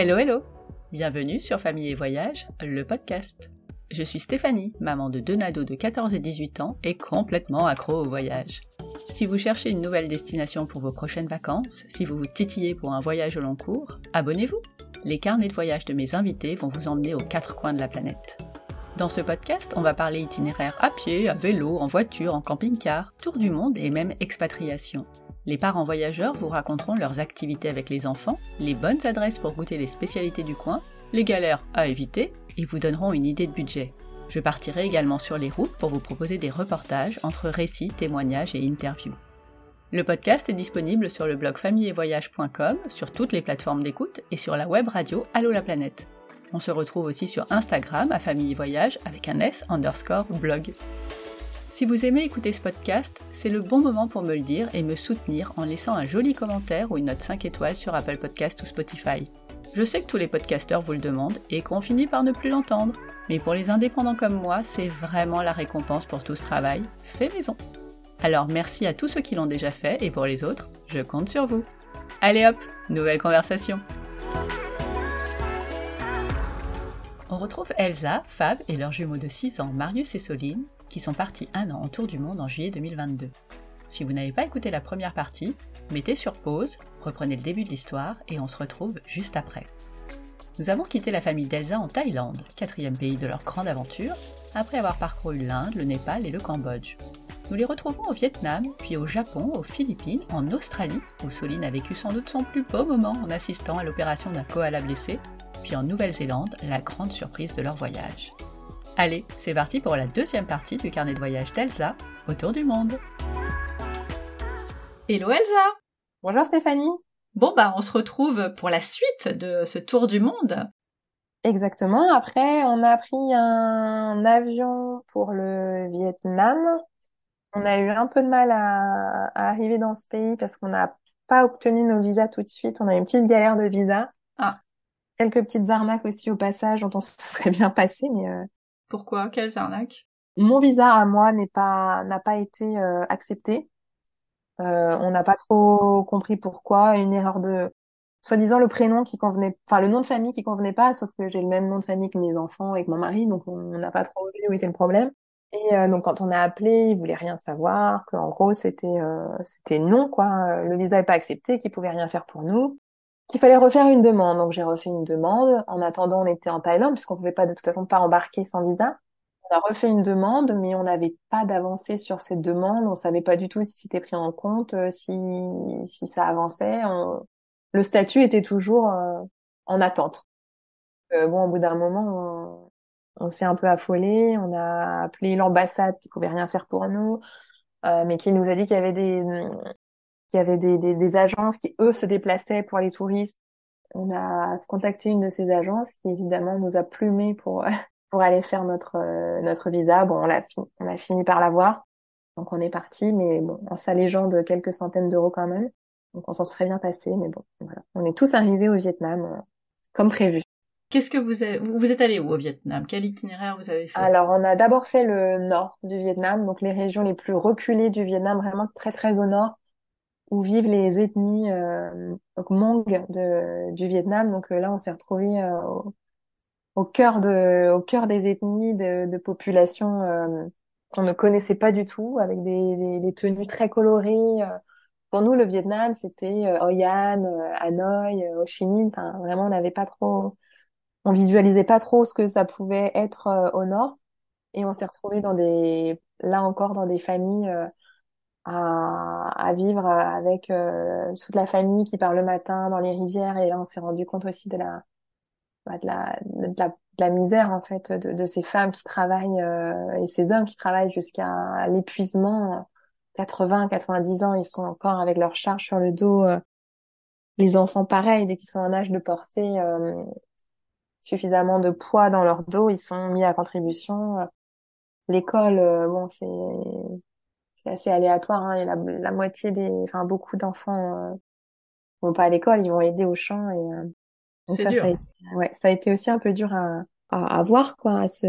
Hello hello Bienvenue sur Famille et Voyage, le podcast. Je suis Stéphanie, maman de deux nados de 14 et 18 ans et complètement accro au voyage. Si vous cherchez une nouvelle destination pour vos prochaines vacances, si vous vous titillez pour un voyage au long cours, abonnez-vous. Les carnets de voyage de mes invités vont vous emmener aux quatre coins de la planète. Dans ce podcast, on va parler itinéraire à pied, à vélo, en voiture, en camping-car, tour du monde et même expatriation. Les parents voyageurs vous raconteront leurs activités avec les enfants, les bonnes adresses pour goûter les spécialités du coin, les galères à éviter et vous donneront une idée de budget. Je partirai également sur les routes pour vous proposer des reportages entre récits, témoignages et interviews. Le podcast est disponible sur le blog familleetvoyage.com, sur toutes les plateformes d'écoute et sur la web radio Allo la planète. On se retrouve aussi sur Instagram à Famille Voyage avec un S underscore blog. Si vous aimez écouter ce podcast, c'est le bon moment pour me le dire et me soutenir en laissant un joli commentaire ou une note 5 étoiles sur Apple Podcast ou Spotify. Je sais que tous les podcasteurs vous le demandent et qu'on finit par ne plus l'entendre, mais pour les indépendants comme moi, c'est vraiment la récompense pour tout ce travail fait maison. Alors merci à tous ceux qui l'ont déjà fait et pour les autres, je compte sur vous. Allez hop, nouvelle conversation. On retrouve Elsa, Fab et leurs jumeaux de 6 ans, Marius et Soline, sont partis un an en tour du monde en juillet 2022. Si vous n'avez pas écouté la première partie, mettez sur pause, reprenez le début de l'histoire et on se retrouve juste après. Nous avons quitté la famille d'Elsa en Thaïlande, quatrième pays de leur grande aventure, après avoir parcouru l'Inde, le Népal et le Cambodge. Nous les retrouvons au Vietnam, puis au Japon, aux Philippines, en Australie, où Soline a vécu sans doute son plus beau moment en assistant à l'opération d'un koala blessé, puis en Nouvelle-Zélande, la grande surprise de leur voyage. Allez, c'est parti pour la deuxième partie du carnet de voyage d'Elsa, autour du monde. Hello Elsa Bonjour Stéphanie Bon bah on se retrouve pour la suite de ce tour du monde. Exactement, après on a pris un avion pour le Vietnam. On a eu un peu de mal à, arriver dans ce pays parce qu'on n'a pas obtenu nos visas tout de suite. On a eu une petite galère de visa. Ah. Quelques petites arnaques aussi au passage dont on se serait bien passé, mais euh, pourquoi? Quelles arnaques? Mon visa à moi n'est pas n'a pas été euh, accepté. Euh, on n'a pas trop compris pourquoi. Une erreur de soi-disant le prénom qui convenait, enfin le nom de famille qui convenait pas, sauf que j'ai le même nom de famille que mes enfants et que mon mari, donc on n'a pas trop vu où était le problème. Et euh, donc quand on a appelé, ils voulaient rien savoir, qu'en gros c'était c'était non quoi, le visa n'est pas accepté, qu'ils pouvaient rien faire pour nous qu'il fallait refaire une demande. Donc j'ai refait une demande. En attendant, on était en Thaïlande puisqu'on pouvait pas de toute façon pas embarquer sans visa. On a refait une demande, mais on n'avait pas d'avancée sur cette demande. On savait pas du tout si c'était pris en compte, euh, si si ça avançait. Le statut était toujours euh, en attente. Euh, bon, au bout d'un moment, on, on s'est un peu affolé. On a appelé l'ambassade qui pouvait rien faire pour nous, mais qui nous a dit qu'il y avait des qu'il y avait des, des, des, agences qui, eux, se déplaçaient pour les touristes. On a contacté une de ces agences qui, évidemment, nous a plumé pour, pour aller faire notre, euh, notre visa. Bon, on a, fini, on a fini par l'avoir. Donc, on est parti, mais bon, en s'allégeant de quelques centaines d'euros quand même. Donc, on s'en serait bien passé, mais bon, voilà. On est tous arrivés au Vietnam, euh, comme prévu. Qu'est-ce que vous êtes, vous êtes allé où au Vietnam? Quel itinéraire vous avez fait? Alors, on a d'abord fait le nord du Vietnam, donc les régions les plus reculées du Vietnam, vraiment très très au nord où vivent les ethnies euh, Hmong de, du Vietnam. Donc euh, là, on s'est retrouvé euh, au, au, cœur de, au cœur des ethnies de, de populations euh, qu'on ne connaissait pas du tout, avec des, des, des tenues très colorées. Pour nous, le Vietnam, c'était Hoi An, Hanoï, Ho Chi Minh. Enfin, vraiment, on n'avait pas trop, on visualisait pas trop ce que ça pouvait être au nord. Et on s'est retrouvé dans des, là encore, dans des familles à, à vivre avec euh, toute la famille qui part le matin dans les rizières. Et là on s'est rendu compte aussi de la bah, de la, de la, de la misère en fait de, de ces femmes qui travaillent euh, et ces hommes qui travaillent jusqu'à l'épuisement. 80 90 ans ils sont encore avec leur charge sur le dos euh. les enfants pareil dès qu'ils sont en âge de porter suffisamment de poids dans leur dos ils sont mis à contribution. L'école bon c'est c'est assez aléatoire. Hein. Il y a la, moitié des, enfin beaucoup d'enfants euh, vont pas à l'école, ils vont aider au champ et euh, ça, ça a été, ouais, ça a été aussi un peu dur à, à, voir quoi. À se,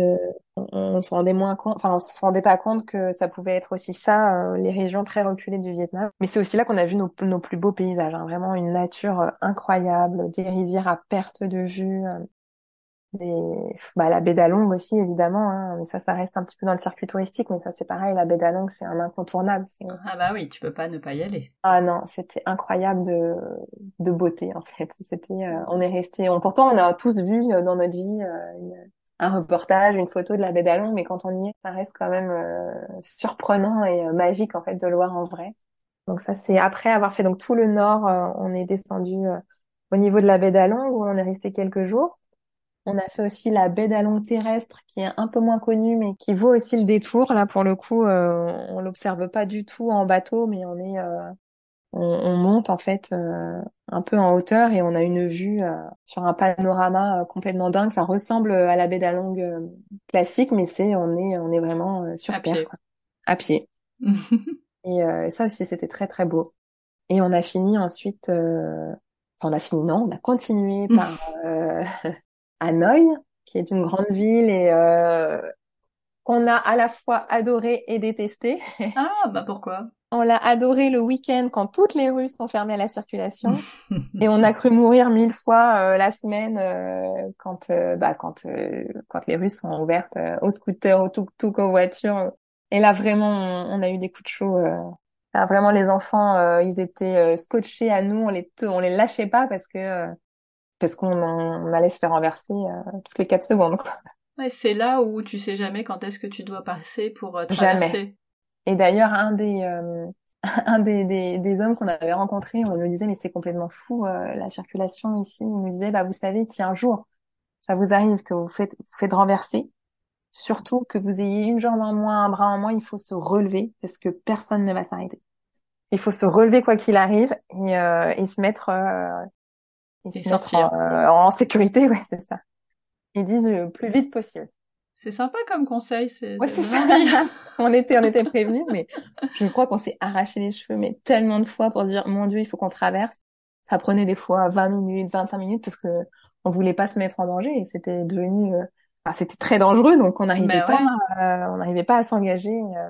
on, on se rendait moins compte, enfin on se rendait pas compte que ça pouvait être aussi ça, euh, les régions très reculées du Vietnam. Mais c'est aussi là qu'on a vu nos, nos plus beaux paysages, hein. vraiment une nature euh, incroyable, des rizières à perte de vue, euh, des, bah, la baie d'Along aussi, évidemment, hein, mais ça, ça reste un petit peu dans le circuit touristique, mais ça, c'est pareil, la baie d'Along, c'est un incontournable. Ah bah oui, tu peux pas ne pas y aller. Ah non, c'était incroyable de, de beauté, en fait. C'était, euh, on est resté, on, pourtant, on a tous vu euh, dans notre vie euh, un reportage, une photo de la baie d'Along, mais quand on y est, ça reste quand même surprenant et magique, en fait, de le voir en vrai. Donc ça, c'est après avoir fait donc tout le nord, on est descendu au niveau de la baie d'Along, où on est resté quelques jours. On a fait aussi la baie d'Along terrestre qui est un peu moins connue mais qui vaut aussi le détour. Là pour le coup, euh, on l'observe pas du tout en bateau mais on est euh, on, monte en fait euh, un peu en hauteur et on a une vue sur un panorama complètement dingue. Ça ressemble à la baie d'Along classique mais c'est on est on est vraiment sur à terre pied. Quoi. à pied. et ça aussi c'était très très beau. Et on a fini ensuite Enfin, on a fini, non, on a continué par Hanoï, qui est une grande ville et euh, qu'on a à la fois adoré et détesté. Ah, bah pourquoi? On l'a adoré le week-end quand toutes les rues sont fermées à la circulation et on a cru mourir mille fois euh, la semaine euh, quand euh, bah quand quand les rues sont ouvertes aux scooters, aux tuk-tuk, aux voitures. Et là vraiment on, a eu des coups de chaud. Là, vraiment les enfants ils étaient scotchés à nous, on les on les lâchait pas parce que parce qu'on allait se faire renverser euh, toutes les quatre secondes. Quoi. Ouais, c'est là où tu sais jamais quand est-ce que tu dois passer pour euh, traverser. Jamais. Et d'ailleurs, un des euh, un des, des, des hommes qu'on avait rencontrés, on nous disait mais c'est complètement fou la circulation ici. Il nous disait bah vous savez si un jour ça vous arrive que vous faites vous faites renverser, surtout que vous ayez une jambe en moins, un bras en moins, il faut se relever parce que personne ne va s'arrêter. Il faut se relever quoi qu'il arrive et, et se mettre et, sortir euh, en sécurité, ouais, c'est ça. Ils disent le plus vite possible. C'est sympa comme conseil. C'est ouais, c'est ça. on était, on était prévenus, mais je crois qu'on s'est arraché les cheveux, mais tellement de fois pour dire, mon Dieu, il faut qu'on traverse. Ça prenait des fois 20 minutes, 25 minutes, parce que on voulait pas se mettre en danger et c'était devenu, euh... enfin, c'était très dangereux, donc on n'arrivait pas, euh, on n'arrivait pas à s'engager. Euh.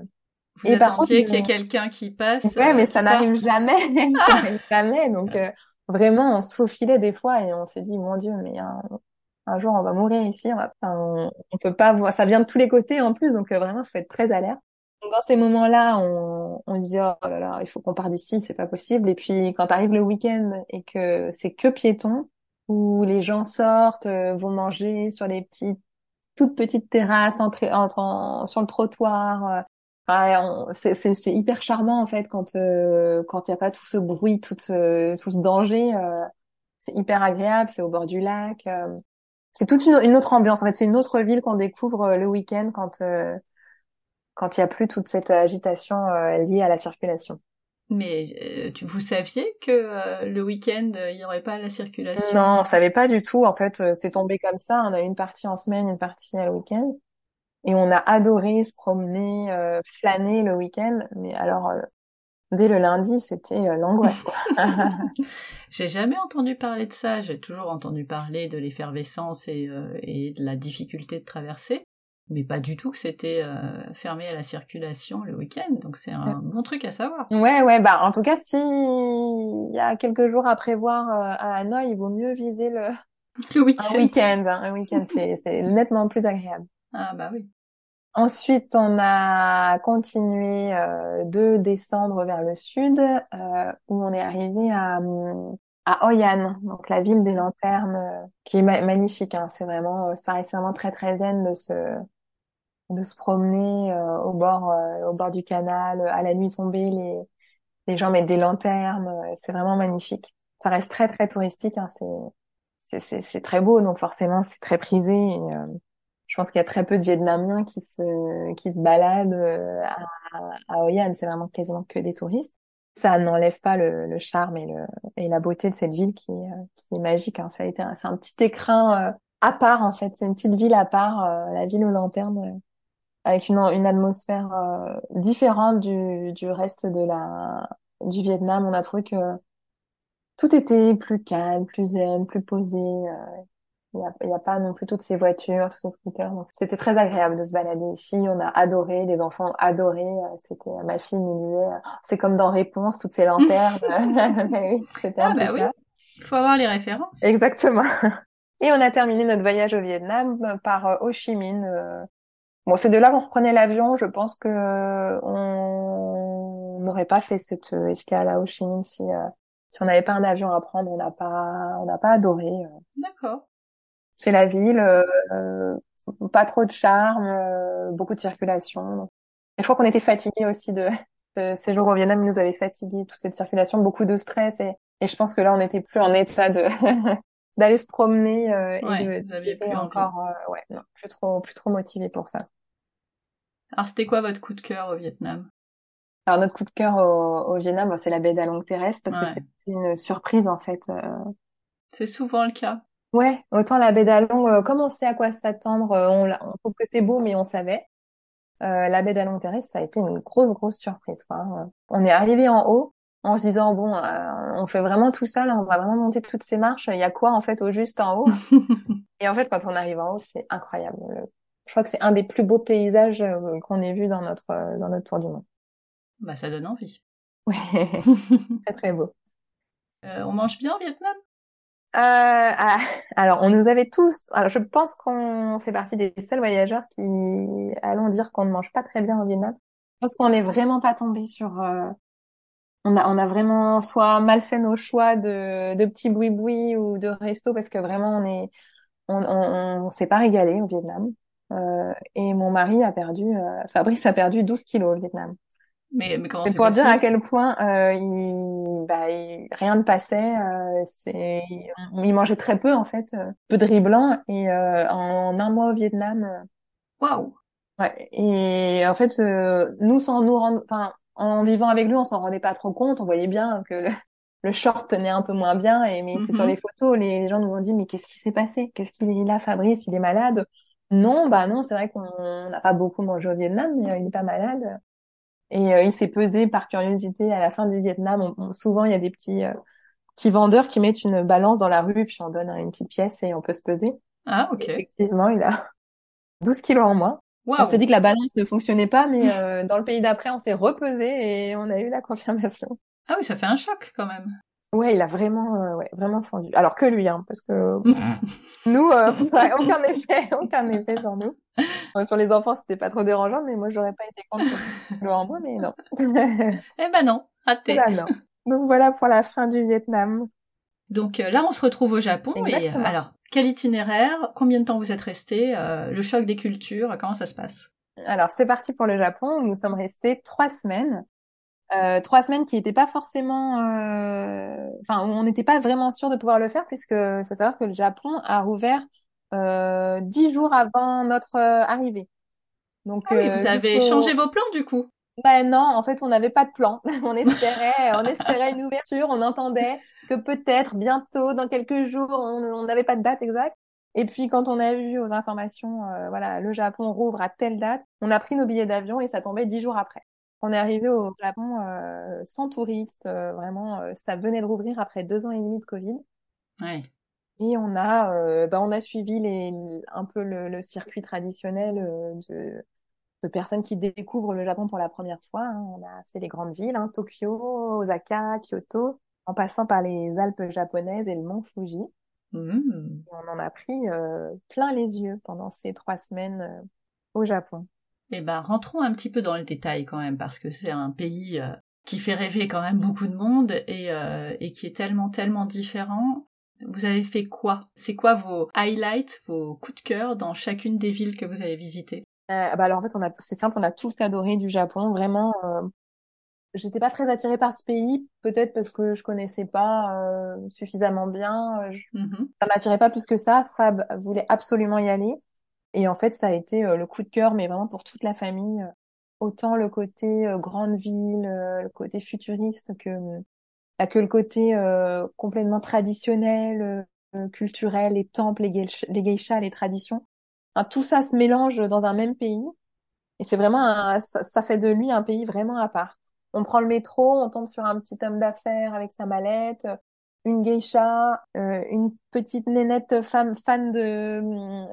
Vous et êtes par contre, qu'il y ait quelqu'un qui passe. Ouais, mais ça n'arrive jamais, ça n'arrive jamais, donc vraiment on se faufilait des fois et on s'est dit mon Dieu mais un, jour on va mourir ici on, va, on, peut pas voir ça vient de tous les côtés en plus donc euh, vraiment faut être très alerte. Donc dans ces moments-là on, on disait oh là là il faut qu'on parte d'ici c'est pas possible. Et puis quand arrive le week-end et que c'est que piéton où les gens sortent euh, vont manger sur les petites toutes petites terrasses entre, entre sur le trottoir euh, c'est hyper charmant en fait quand euh, quand il y a pas tout ce bruit, tout ce, tout ce danger. Euh, c'est hyper agréable, c'est au bord du lac. Euh, c'est toute une, une, autre ambiance. En fait, c'est une autre ville qu'on découvre euh, le week-end quand quand il y a plus toute cette agitation liée à la circulation. Mais tu, vous saviez que le week-end il y aurait pas la circulation? Non, on savait pas du tout. En fait, c'est tombé comme ça. On a une partie en semaine, une partie le week-end. Et on a adoré se promener, euh, flâner le week-end. Mais alors, euh, dès le lundi, c'était euh, l'angoisse. J'ai jamais entendu parler de ça. J'ai toujours entendu parler de l'effervescence et, et, de la difficulté de traverser, mais pas du tout que c'était fermé à la circulation le week-end. Donc c'est un bon truc à savoir. Ouais, ouais. Bah en tout cas, si il y a quelques jours à prévoir à Hanoï, il vaut mieux viser le le week-end. Un week-end, hein. un week-end, c'est nettement plus agréable. Ah bah oui. Ensuite, on a continué euh, de descendre vers le sud, euh, où on est arrivé à, à Hoi An, donc la ville des lanternes, euh, qui est magnifique. Hein. C'est vraiment, ça paraît vraiment très très zen de se de se promener au bord au bord du canal à la nuit tombée. Les les gens mettent des lanternes, c'est vraiment magnifique. Ça reste très très touristique. Hein. C'est c'est c'est très beau, donc forcément c'est très prisé. Et, je pense qu'il y a très peu de Vietnamiens qui se qui se baladent euh, à, à Hoi An. C'est vraiment quasiment que des touristes. Ça n'enlève pas le, le, charme et, le, et la beauté de cette ville qui, euh, qui est magique. Hein. Ça a été c'est un petit écrin euh, à part en fait. C'est une petite ville à part, la ville aux lanternes, avec une, une atmosphère différente du, du reste de la du Vietnam. On a trouvé que tout était plus calme, plus zen, plus posé Il n'y a, a, pas non plus toutes ces voitures, tous ces scooters. Donc c'était très agréable de se balader ici. On a adoré, les enfants ont adoré. C'était ma fille nous disait, oh, c'est comme dans Réponse, toutes ces lanternes. c'était un ah, peu bah Il faut avoir les références. Exactement. Et on a terminé notre voyage au Vietnam par euh, Ho Chi Minh. Euh. Bon, c'est de là qu'on reprenait l'avion. Je pense que on n'aurait pas fait cette escale à Ho Chi Minh si si on n'avait pas un avion à prendre, on n'a pas, on n'a pas adoré. Euh. D'accord. C'est la ville, euh, pas trop de charme, euh, beaucoup de circulation. Et je crois qu'on était fatigués aussi de, de ces jours au Vietnam, ils nous avaient fatigués toute cette circulation, beaucoup de stress et, et je pense que là on n'était plus en état de d'aller se promener euh, et de, plus encore, ouais, non, plus trop, plus trop motivé pour ça. Alors c'était quoi votre coup de cœur au Vietnam? Alors notre coup de cœur au, au Vietnam, c'est la baie d'Along Terrestre parce que c'est une surprise en fait. Euh. C'est souvent le cas. Ouais, autant la baie d'Along, euh, comme on sait à quoi s'attendre, euh, on, on, trouve que c'est beau, mais on savait. la baie d'Along Terrestre, ça a été une grosse grosse surprise. Quoi. Hein. On est arrivé en haut en se disant bon, on fait vraiment tout ça, là, on va vraiment monter toutes ces marches. Il y a quoi en fait au juste en haut? Et en fait, quand on arrive en haut, c'est incroyable. Je crois que c'est un des plus beaux paysages qu'on ait vu dans notre dans notre tour du monde. Bah, ça donne envie. Ouais, très très beau. Euh, on mange bien au Vietnam? euh, ah, alors, on nous avait tous. Alors, je pense qu'on fait partie des seuls voyageurs qui allons dire qu'on ne mange pas très bien au Vietnam. Je pense qu'on n'est vraiment pas tombé sur. Euh... On a, on a vraiment soit mal fait nos choix de, de petits boui-boui ou de resto parce que vraiment on est, on, on, on s'est pas régalé au Vietnam. Euh, et mon mari a perdu, euh, Fabrice a perdu 12 kilos au Vietnam. Mais, mais comment c'est pour dire à quel point euh, il, bah, rien ne passait. Euh, c'est, il, mangeait très peu en fait, euh, peu de riz blanc et euh, en un mois au Vietnam. Euh, Waouh. Ouais. Et en fait, nous sans nous rendre, enfin, en vivant avec lui, on s'en rendait pas trop compte. On voyait bien que le, le short tenait un peu moins bien. Et mais c'est sur mhm. les photos, les, les gens nous ont dit mais qu'est-ce qui s'est passé? Qu'est-ce qu'il est là, Fabrice? Il est malade? Non, bah non, c'est vrai qu'on n'a pas beaucoup mangé au Vietnam, mais il est pas malade. Et euh, il s'est pesé par curiosité à la fin du Vietnam. souvent, il y a des petits euh, petits vendeurs qui mettent une balance dans la rue, puis on donne une petite pièce et on peut se peser. Ah, ok. effectivement, il a 12 kilos en moins. On s'est dit que la balance ne fonctionnait pas, mais euh, dans le pays d'après, on s'est repesé et on a eu la confirmation. Ah oui, ça fait un choc quand même. Ouais, il a vraiment, euh, ouais, vraiment fondu. Alors que lui, hein, parce que nous, euh, aucun effet, aucun effet sur nous. sur les enfants, c'était pas trop dérangeant, mais moi, j'aurais pas été contre le en moi, mais non. eh ben non, raté. Là, non. Donc voilà pour la fin du Vietnam. Donc euh, là, on se retrouve au Japon. Exactement. Et alors, quel itinéraire Combien de temps vous êtes resté Le choc des cultures Comment ça se passe? Alors, c'est parti pour le Japon. Nous sommes restés trois semaines. Euh, trois semaines qui n'étaient pas forcément, euh... enfin, on n'était pas vraiment sûr de pouvoir le faire puisque il faut savoir que le Japon a rouvert euh, dix jours avant notre euh, arrivée. Donc, ah oui, vous avez changé vos plans du coup? Ben non, en fait, on n'avait pas de plan. on espérait, on espérait une ouverture. On entendait que peut-être bientôt, dans quelques jours, on n'avait pas de date exacte. Et puis quand on a vu aux informations, euh, voilà, le Japon rouvre à telle date, on a pris nos billets d'avion et ça tombait dix jours après. On est arrivé au Japon euh, sans touristes, euh, vraiment, euh, ça venait de rouvrir après deux ans et demi de Covid. Ouais. Et on a, bah, on a suivi les, un peu le, le circuit traditionnel de, de personnes qui découvrent le Japon pour la première fois. Hein. On a fait les grandes villes, hein, Tokyo, Osaka, Kyoto, en passant par les Alpes japonaises et le mont Fuji. Mmh. On en a pris plein les yeux pendant ces trois semaines au Japon. Eh ben, rentrons un petit peu dans le détail quand même, parce que c'est un pays euh, qui fait rêver quand même beaucoup de monde et, euh, et qui est tellement, tellement différent. Vous avez fait quoi? C'est quoi vos highlights, vos coups de cœur dans chacune des villes que vous avez visitées? Euh, bah alors en fait, on a, c'est simple, on a tous adoré du Japon, vraiment. J'étais pas très attirée par ce pays, peut-être parce que je connaissais pas suffisamment bien. Mm-hmm. Ça m'attirait pas plus que ça. Fab voulait absolument y aller. Et en fait, ça a été euh, le coup de cœur, mais vraiment pour toute la famille. Autant le côté euh, grande ville, euh, le côté futuriste que bah, que le côté complètement traditionnel, culturel, les temples, les, les geishas, les traditions. tout ça se mélange dans un même pays. Et c'est vraiment ça, ça, fait de lui un pays vraiment à part. On prend le métro, on tombe sur un petit homme d'affaires avec sa mallette. Une geisha, euh, une petite nénette femme fan de,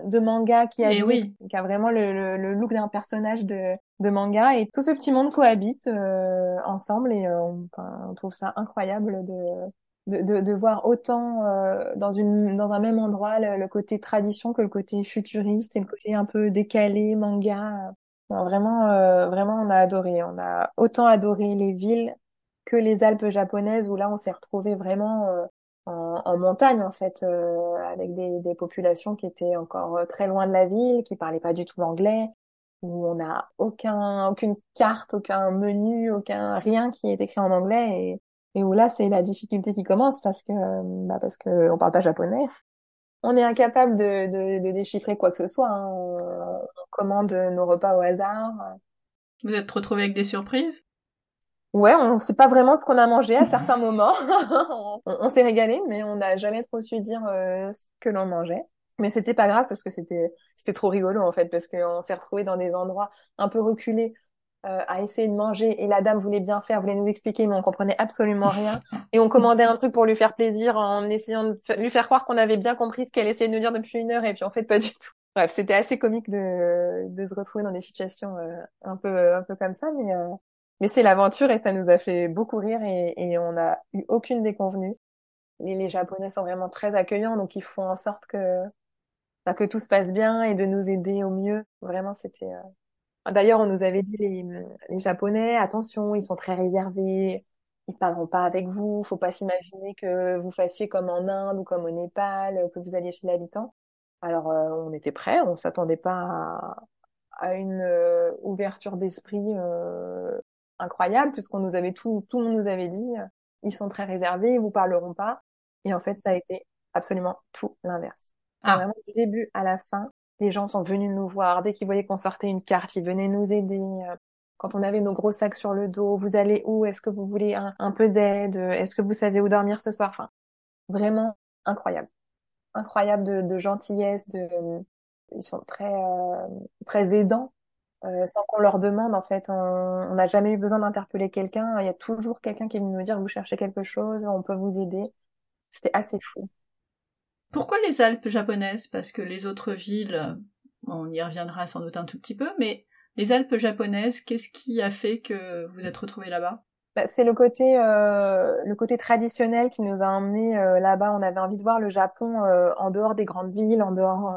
de manga qui a, qui a vraiment le, le, look d'un personnage de, de manga et tout ce petit monde cohabite euh, ensemble et euh, on, on, trouve ça incroyable de, de, de, voir autant dans, une, dans un même endroit le, côté tradition que le côté futuriste et le côté un peu décalé manga. vraiment, vraiment, on a adoré. On a autant adoré les villes que les Alpes japonaises où là on s'est retrouvé vraiment euh, en, en, montagne en fait euh, avec des, des, populations qui étaient encore euh, très loin de la ville, qui parlaient pas du tout l'anglais, où on n'a aucun aucune carte, aucun menu, aucun rien qui est écrit en anglais et, et où là c'est la difficulté qui commence parce que bah parce que on parle pas japonais. On est incapable de, de, de déchiffrer quoi que ce soit. Hein. On, commande nos repas au hasard. Vous êtes retrouvé avec des surprises? Ouais, on ne sait pas vraiment ce qu'on a mangé à certains moments. on, s'est régalé, mais on n'a jamais trop su dire euh, ce que l'on mangeait. Mais c'était pas grave parce que c'était c'était trop rigolo en fait parce qu'on s'est retrouvé dans des endroits un peu reculés euh, à essayer de manger et la dame voulait bien faire, voulait nous expliquer mais on comprenait absolument rien et on commandait un truc pour lui faire plaisir en essayant de lui faire croire qu'on avait bien compris ce qu'elle essayait de nous dire depuis une heure et puis en fait pas du tout. Bref, c'était assez comique de de se retrouver dans des situations euh, un peu un peu comme ça mais mais c'est l'aventure et ça nous a fait beaucoup rire et, et on n'a eu aucune déconvenue. Les, Japonais sont vraiment très accueillants, donc ils font en sorte que que tout se passe bien et de nous aider au mieux. Vraiment, c'était. Euh, d'ailleurs, on nous avait dit les, Japonais, attention, ils sont très réservés, ils parleront pas avec vous. Faut pas s'imaginer que vous fassiez comme en Inde ou comme au Népal, que vous alliez chez l'habitant. Alors, euh, on était prêts, on s'attendait pas à, à une euh, ouverture d'esprit incroyable puisqu'on nous avait tout, tout le monde nous avait dit, euh, ils sont très réservés, ils vous parleront pas. Et en fait, ça a été absolument tout l'inverse. Ah. Vraiment, du début à la fin, les gens sont venus nous voir. Dès qu'ils voyaient qu'on sortait une carte, ils venaient nous aider. Euh, quand on avait nos gros sacs sur le dos, vous allez où? Est-ce que vous voulez un, peu d'aide? Est-ce que vous savez où dormir ce soir? Enfin, vraiment incroyable, incroyable de, de gentillesse. De, ils sont très euh, très aidants euh, sans qu'on leur demande en fait. On n'a jamais eu besoin d'interpeller quelqu'un. Il y a toujours quelqu'un qui est venu nous dire vous cherchez quelque chose, on peut vous aider. C'était assez fou. Pourquoi les Alpes japonaises? Parce que les autres villes, on y reviendra sans doute un tout petit peu, mais les Alpes japonaises, qu'est-ce qui a fait que vous êtes retrouvés là-bas? Bah, c'est le côté euh, le côté traditionnel qui nous a emmenés euh, là-bas. On avait envie de voir le Japon en dehors des grandes villes, en dehors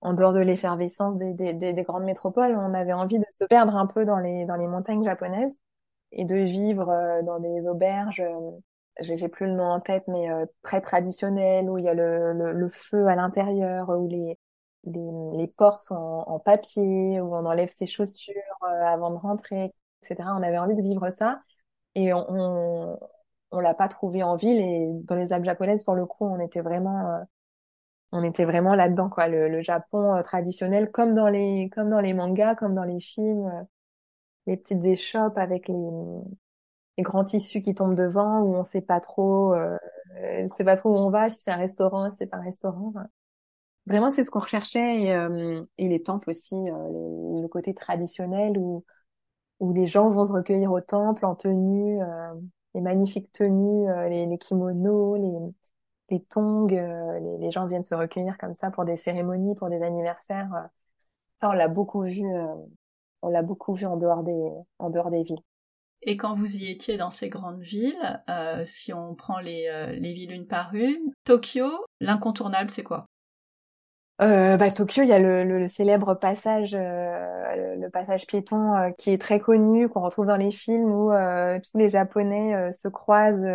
en dehors de l'effervescence des, des, des, grandes métropoles, on avait envie de se perdre un peu dans les, dans les montagnes japonaises et de vivre euh, dans des auberges, euh, j'ai plus le nom en tête, mais euh, très traditionnelles, où il y a le, le, feu à l'intérieur, où les, les, les, portes sont en, papier, où on enlève ses chaussures avant de rentrer, etc. On avait envie de vivre ça et on, on, on l'a pas trouvé en ville et dans les Alpes japonaises, pour le coup, on était vraiment on était vraiment là-dedans quoi. Le, le Japon euh, traditionnel comme dans les comme dans les mangas comme dans les films euh, les petites échoppes avec les, les grands tissus qui tombent devant où on sait pas trop euh, c'est pas trop où on va si c'est un restaurant si c'est pas un restaurant vraiment c'est ce qu'on recherchait et, euh, et, les temples aussi le côté traditionnel où où les gens vont se recueillir au temple en tenue les magnifiques tenues les, les kimonos les les tongs, euh, les, gens viennent se recueillir comme ça pour des cérémonies, pour des anniversaires. Euh. ça, on l'a beaucoup vu, euh, on l'a beaucoup vu en dehors des, en dehors des villes. Et quand vous y étiez dans ces grandes villes, si on prend les, les villes une par une, Tokyo, l'incontournable, c'est quoi? Euh, bah, Tokyo, il y a le, le, célèbre passage, le, passage piéton qui est très connu, qu'on retrouve dans les films où tous les Japonais se croisent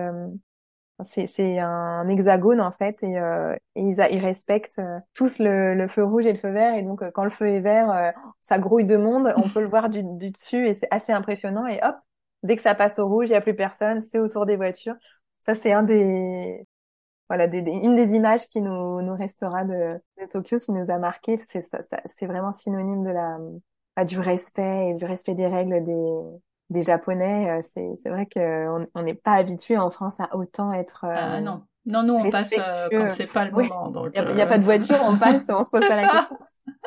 c'est un hexagone en fait et, euh, ils, ils, respectent euh, tous le, feu rouge et le feu vert et donc euh, quand le feu est vert, ça grouille de monde, on peut le voir du, du dessus et c'est assez impressionnant et hop, dès que ça passe au rouge, il y a plus personne, c'est autour des voitures. Ça c'est un des voilà des, une des images qui nous, nous restera de, de Tokyo qui nous a marqué. C'est c'est vraiment synonyme de la bah, du respect et du respect des règles des des Japonais, euh, c'est vrai qu'on on n'est pas habitué en France à autant être. ah non, non, nous on passe euh, comme c'est pas le moment. Il n'y a, pas de voiture, on passe, on se pose pas la question.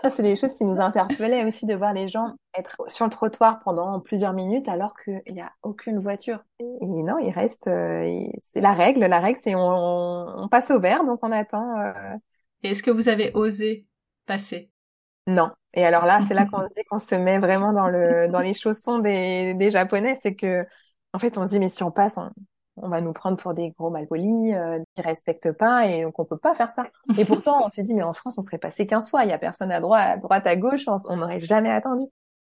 Ça, c'est des choses qui nous interpellaient aussi de voir les gens être sur le trottoir pendant plusieurs minutes alors qu'il n'y a aucune voiture. Et non, il reste, euh, c'est la règle. La règle, c'est on, on, passe au vert, donc on attend. Euh... Est-ce que vous avez osé passer? Non. Et alors là, c'est là qu'on se dit qu'on se met vraiment dans le dans les chaussons des, des Japonais, c'est que en fait, on se dit mais si on passe, on, on va nous prendre pour des gros malpolis euh, qui respectent pas et donc on peut pas faire ça. Et pourtant, on s'est dit mais en France, on serait passé 15 fois, il y a personne à droite, à droite à gauche, on n'aurait jamais attendu.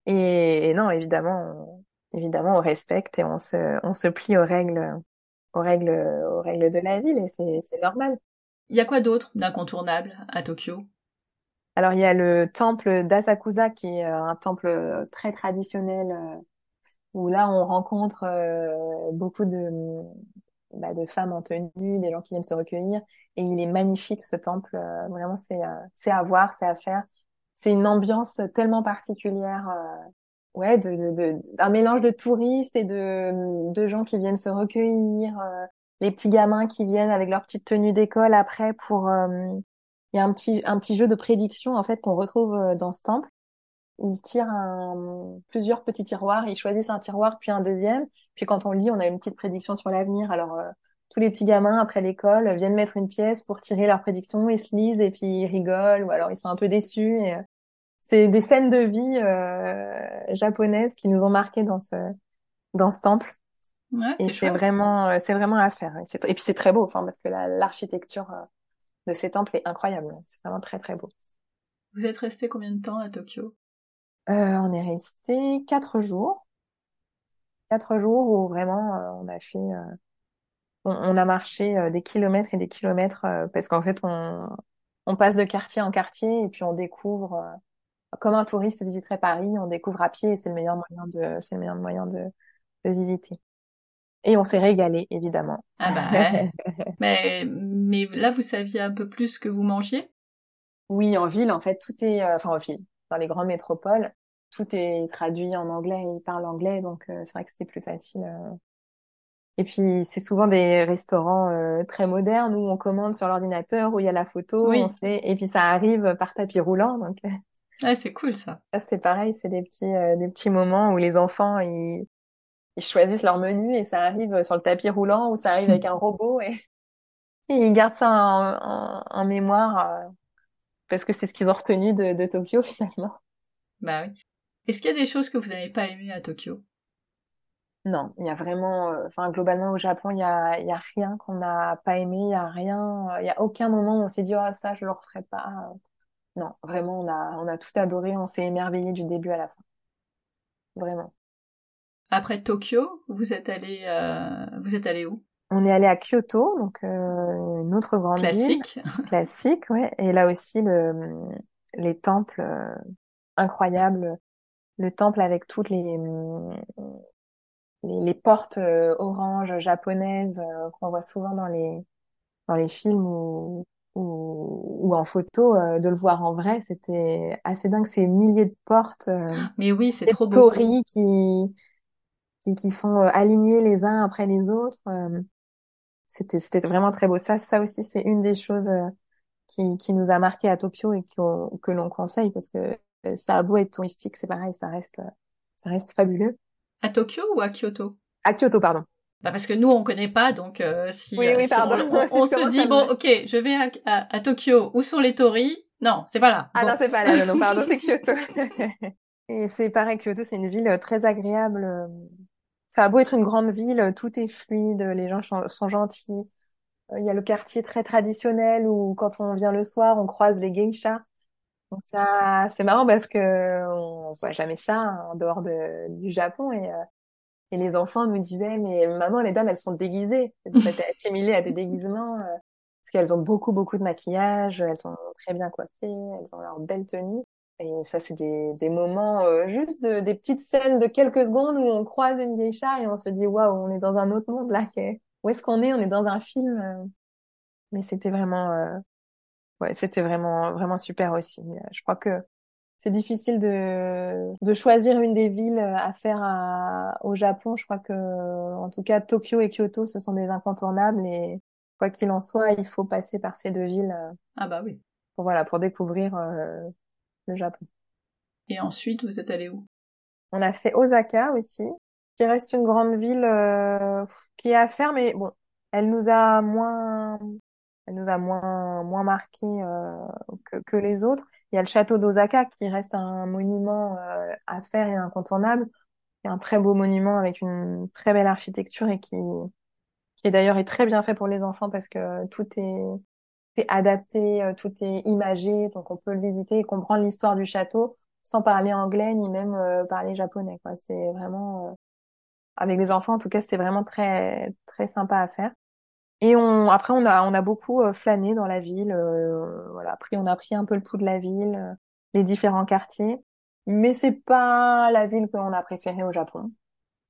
Et, non, évidemment, on, évidemment, on respecte et on se on se plie aux règles aux règles aux règles de la ville et c'est c'est normal. Il y a quoi d'autre d'incontournable à Tokyo? Alors il y a le temple d'Asakusa qui est euh, un temple très traditionnel euh, où là on rencontre euh, beaucoup de, bah, de femmes en tenue, des gens qui viennent se recueillir, et il est magnifique ce temple. Euh, vraiment, c'est euh, c'est à voir, c'est à faire. C'est une ambiance tellement particulière, ouais, de, de, de d'un mélange de touristes et de de gens qui viennent se recueillir, les petits gamins qui viennent avec leur petite tenue d'école après pour il y a un petit un petit jeu de prédiction en fait qu'on retrouve dans ce temple ils tirent un, plusieurs petits tiroirs, ils choisissent un tiroir puis un deuxième. Puis quand on lit, on a une petite prédiction sur l'avenir. Alors euh, tous les petits gamins après l'école viennent mettre une pièce pour tirer leur prédiction, ils se lisent et puis ils rigolent ou alors ils sont un peu déçus. Et, euh, c'est des scènes de vie euh, japonaises qui nous ont marqué dans ce dans ce temple. Ouais, et c'est vraiment euh, c'est vraiment à faire. Et, et puis c'est très beau, enfin parce que l'architecture de ces temples est incroyable. C'est vraiment très très beau. Vous êtes resté combien de temps à Tokyo? Euh, on est resté quatre jours. Quatre jours où vraiment euh, on a fait, euh, on, a marché des kilomètres et des kilomètres parce qu'en fait on, on passe de quartier en quartier et puis on découvre, comme un touriste visiterait Paris, on découvre à pied et c'est le meilleur moyen de, c'est le meilleur moyen de, de visiter. Et on s'est régalé, évidemment. Ah bah, mais, mais là, vous saviez un peu plus que vous mangiez? Oui, en ville, en fait, tout est, enfin en ville, dans les grandes métropoles, tout est traduit en anglais, ils parlent anglais, donc euh, c'est vrai que c'était plus facile. Euh. Et puis c'est souvent des restaurants euh, très modernes où on commande sur l'ordinateur, où il y a la photo, on sait, et puis ça arrive par tapis roulant, donc. Ouais, c'est cool ça. Ça c'est pareil, c'est des petits des petits moments où les enfants ils ils choisissent leur menu et ça arrive sur le tapis roulant ou ça arrive avec un robot et, ils gardent ça en, en mémoire parce que c'est ce qu'ils ont retenu de, de Tokyo finalement. Bah oui. Est-ce qu'il y a des choses que vous n'avez pas aimées à Tokyo? Non, il y a vraiment, euh, enfin globalement au Japon, il y a, y a rien qu'on n'a pas aimé, il y a rien, il y a aucun moment où on s'est dit oh ça je le referai pas. Non, vraiment on a, on a tout adoré, on s'est émerveillé du début à la fin. Vraiment. Après Tokyo, vous êtes allé, euh, vous êtes allé où? On est allé à Kyoto, donc euh, une autre grande Classique. ville. Classique. ouais. Et là aussi, le, les temples euh, incroyables, le temple avec toutes les les, les portes euh, oranges japonaises qu'on voit souvent dans les dans les films ou ou, ou en photo, de le voir en vrai, c'était assez dingue. Ces milliers de portes. Mais oui, c'est trop beau. qui qui, qui sont alignés les uns après les autres c'était c'était vraiment très beau. Ça, ça aussi, c'est une des choses euh, qui, qui nous a marqué à Tokyo et que l'on conseille parce que euh, ça a beau être touristique, c'est pareil, ça reste ça reste fabuleux. À Tokyo ou à Kyoto? À Kyoto, pardon. Bah parce que nous on connaît pas, donc euh, si, oui, oui, pardon. on, se dit bon, ok, je vais à, à, Tokyo. Où sont les torii Non, c'est pas là. Ah non, c'est pas là. Non, non pardon, c'est Kyoto. et c'est pareil, Kyoto, c'est une ville très agréable ça a beau être une grande ville, tout est fluide, les gens sont gentils. Euh, il y a le quartier très traditionnel où quand on vient le soir, on croise les geishas. Donc ça, c'est marrant parce que on voit jamais ça hein, en dehors de, du Japon et, euh, et les enfants nous disaient mais maman les dames elles sont déguisées, êtes assimilées à des déguisements euh, parce qu'elles ont beaucoup beaucoup de maquillage, elles sont très bien coiffées, elles ont leur belle tenue. Et ça, c'est des, des moments euh, juste de, des petites scènes de quelques secondes où on croise une geisha et on se dit waouh, on est dans un autre monde là. Où est-ce qu'on est? On est dans un film. Euh. Mais c'était vraiment, euh, ouais, c'était vraiment vraiment super aussi. Je crois que c'est difficile de de choisir une des villes à faire à, au Japon. Je crois que en tout cas Tokyo et Kyoto, ce sont des incontournables et quoi qu'il en soit, il faut passer par ces deux villes. ah bah oui. Pour voilà, pour découvrir le Japon. Et ensuite, vous êtes allé où? On a fait Osaka aussi, qui reste une grande ville euh, qui est à faire, mais bon, elle nous a moins, elle nous a moins moins marqué euh, que, que les autres. Il y a le château d'Osaka qui reste un monument euh, à faire et incontournable. C'est un très beau monument avec une très belle architecture et qui qui d'ailleurs est très bien fait pour les enfants parce que tout est c'est adapté, euh, tout est imagé, donc on peut le visiter et comprendre l'histoire du château sans parler anglais ni même euh, parler japonais. Quoi. C'est vraiment euh, avec les enfants en tout cas, c'est vraiment très très sympa à faire. Et on après on a on a beaucoup flâné dans la ville. voilà, après on a pris un peu le pouls de la ville, les différents quartiers. Mais c'est pas la ville que l'on a préférée au Japon,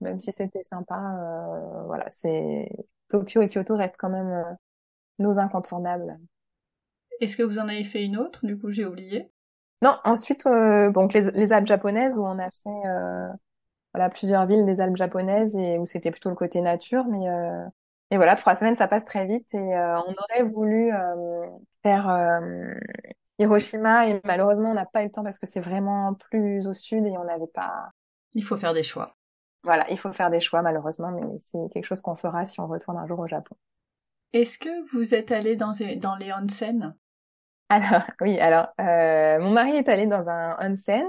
même si c'était sympa. voilà, c'est Tokyo et Kyoto restent quand même nos incontournables. Est-ce que vous en avez fait une autre? Du coup, j'ai oublié. Non, ensuite, euh, donc les, les, Alpes japonaises où on a fait euh, voilà plusieurs villes des Alpes japonaises et où c'était plutôt le côté nature, mais euh, et voilà trois semaines ça passe très vite et on aurait voulu faire Hiroshima et malheureusement on n'a pas eu le temps parce que c'est vraiment plus au sud et on n'avait pas. Il faut faire des choix. Voilà, il faut faire des choix malheureusement, mais c'est quelque chose qu'on fera si on retourne un jour au Japon. Est-ce que vous êtes allé dans, dans les onsen alors, oui, alors, euh, mon mari est allé dans un onsen.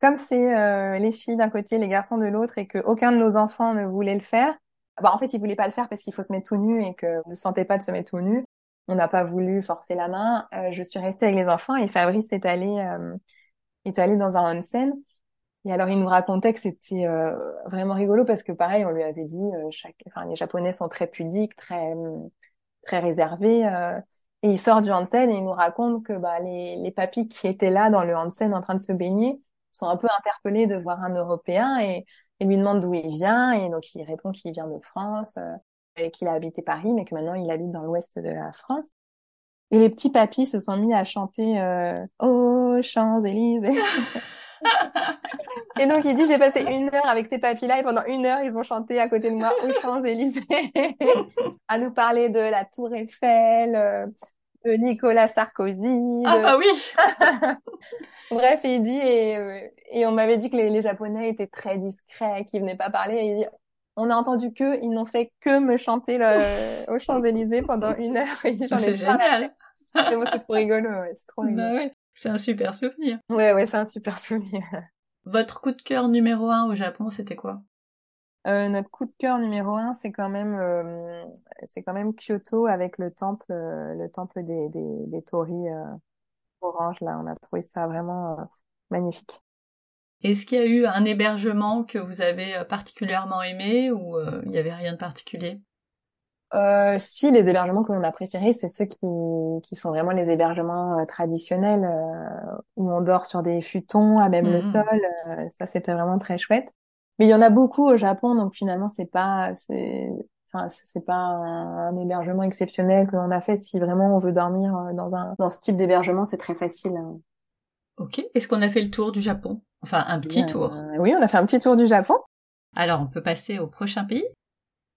Comme c'est euh, les filles d'un côté, les garçons de l'autre, et que aucun de nos enfants ne voulait le faire, bah, en fait, il voulait pas le faire parce qu'il faut se mettre tout nu et que ne sentez pas de se mettre tout nu. On n'a pas voulu forcer la main. Euh, je suis restée avec les enfants et Fabrice est allé, euh, est allé dans un onsen. Et alors, il nous racontait que c'était euh, vraiment rigolo parce que pareil, on lui avait dit, chaque, enfin, les Japonais sont très pudiques, très, très réservés. Et il sort du Hansen et il nous raconte que bah, les, les papis qui étaient là dans le Hansen en train de se baigner sont un peu interpellés de voir un Européen et, et lui demandent d'où il vient. Et donc il répond qu'il vient de France euh, et qu'il a habité Paris, mais que maintenant il habite dans l'ouest de la France. Et les petits papis se sont mis à chanter euh, Oh Champs-Élysées. et donc il dit j'ai passé une heure avec ces papis-là et pendant une heure ils ont chanté à côté de moi aux Champs-Élysées à nous parler de la Tour Eiffel, euh, de Nicolas Sarkozy. Ah bah oui. Bref, il dit et, euh, et on m'avait dit que les, les, Japonais étaient très discrets, qu'ils venaient pas parler. Et il dit on a entendu que ils n'ont fait que me chanter le, aux Champs Élysées pendant une heure. C'est génial. C'est trop rigolo, ouais, c'est trop rigolo. Bah ouais. C'est un super souvenir. Ouais, ouais, c'est un super souvenir. Votre coup de cœur numéro un au Japon, c'était quoi? Euh, Notre coup de cœur numéro un, c'est quand même, euh, c'est quand même Kyoto avec le temple, euh, le temple des des, des Tori euh, orange. Là, on a trouvé ça vraiment euh, magnifique. Est-ce qu'il y a eu un hébergement que vous avez particulièrement aimé ou il n'y avait rien de particulier? Euh, si les hébergements que l'on a préférés, c'est ceux qui, qui sont vraiment les hébergements euh, traditionnels euh, où on dort sur des futons à même le Mhm. sol. ça, c'était vraiment très chouette. Mais il y en a beaucoup au Japon, donc finalement, c'est pas, c'est, enfin, c'est pas un, un hébergement exceptionnel que l'on a fait. Si vraiment on veut dormir dans un, dans ce type d'hébergement, c'est très facile. hein. Ok. Est-ce qu'on a fait le tour du Japon? Enfin, un petit tour. oui, on a fait un petit tour du Japon. Alors, on peut passer au prochain pays?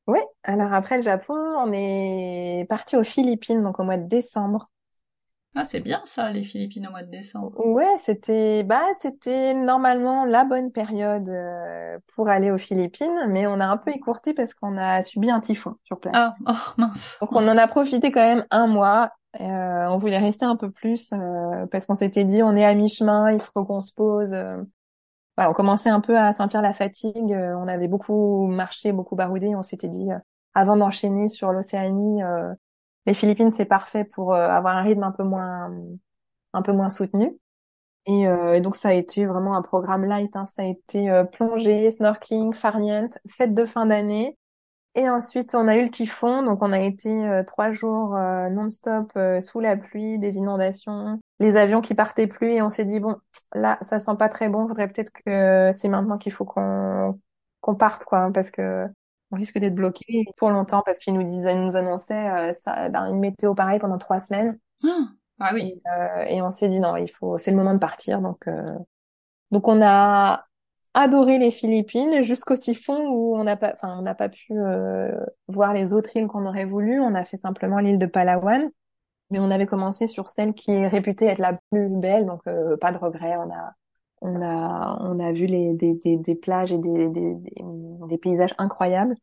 Oui. Alors après le Japon, on est parti aux Philippines, donc au mois de décembre. Ah, c'est bien ça, les Philippines au mois de décembre. Ouais, c'était bah c'était normalement la bonne période euh, pour aller aux Philippines, mais on a un peu écourté parce qu'on a subi un typhon sur place. Ah, oh mince. Donc on en a profité quand même un mois. Euh, on voulait rester un peu plus euh, parce qu'on s'était dit on est à mi-chemin, il faut qu'on se pose. On commençait un peu à sentir la fatigue. euh, on avait beaucoup marché, beaucoup baroudé. On s'était dit euh, avant d'enchaîner sur l'Océanie, euh, les Philippines c'est parfait pour avoir un rythme un peu moins un peu moins soutenu. Et, donc ça a été vraiment un programme light. Hein. Ça a été plongée, snorkeling, farniente, fête de fin d'année. Et ensuite on a eu le typhon, donc on a été trois jours non-stop sous la pluie, des inondations, les avions qui partaient plus et on s'est dit bon là ça sent pas très bon, faudrait peut-être que c'est maintenant qu'il faut qu'on qu'on parte quoi, parce que on risque d'être bloqué pour longtemps parce qu'ils nous disaient, ils nous annonçaient euh, ça, ben, une météo pareille pendant trois semaines. Ah, ah oui. Et, euh, et on s'est dit non, il faut, c'est le moment de partir. Donc, euh, donc on a adoré les Philippines jusqu'au typhon où on n'a pas, enfin, on n'a pas pu euh, voir les autres îles qu'on aurait voulu. On a fait simplement l'île de Palawan. Mais on avait commencé sur celle qui est réputée être la plus belle, donc pas de regret. On a on a, on a vu des, des, des plages et des, des, des, paysages incroyables.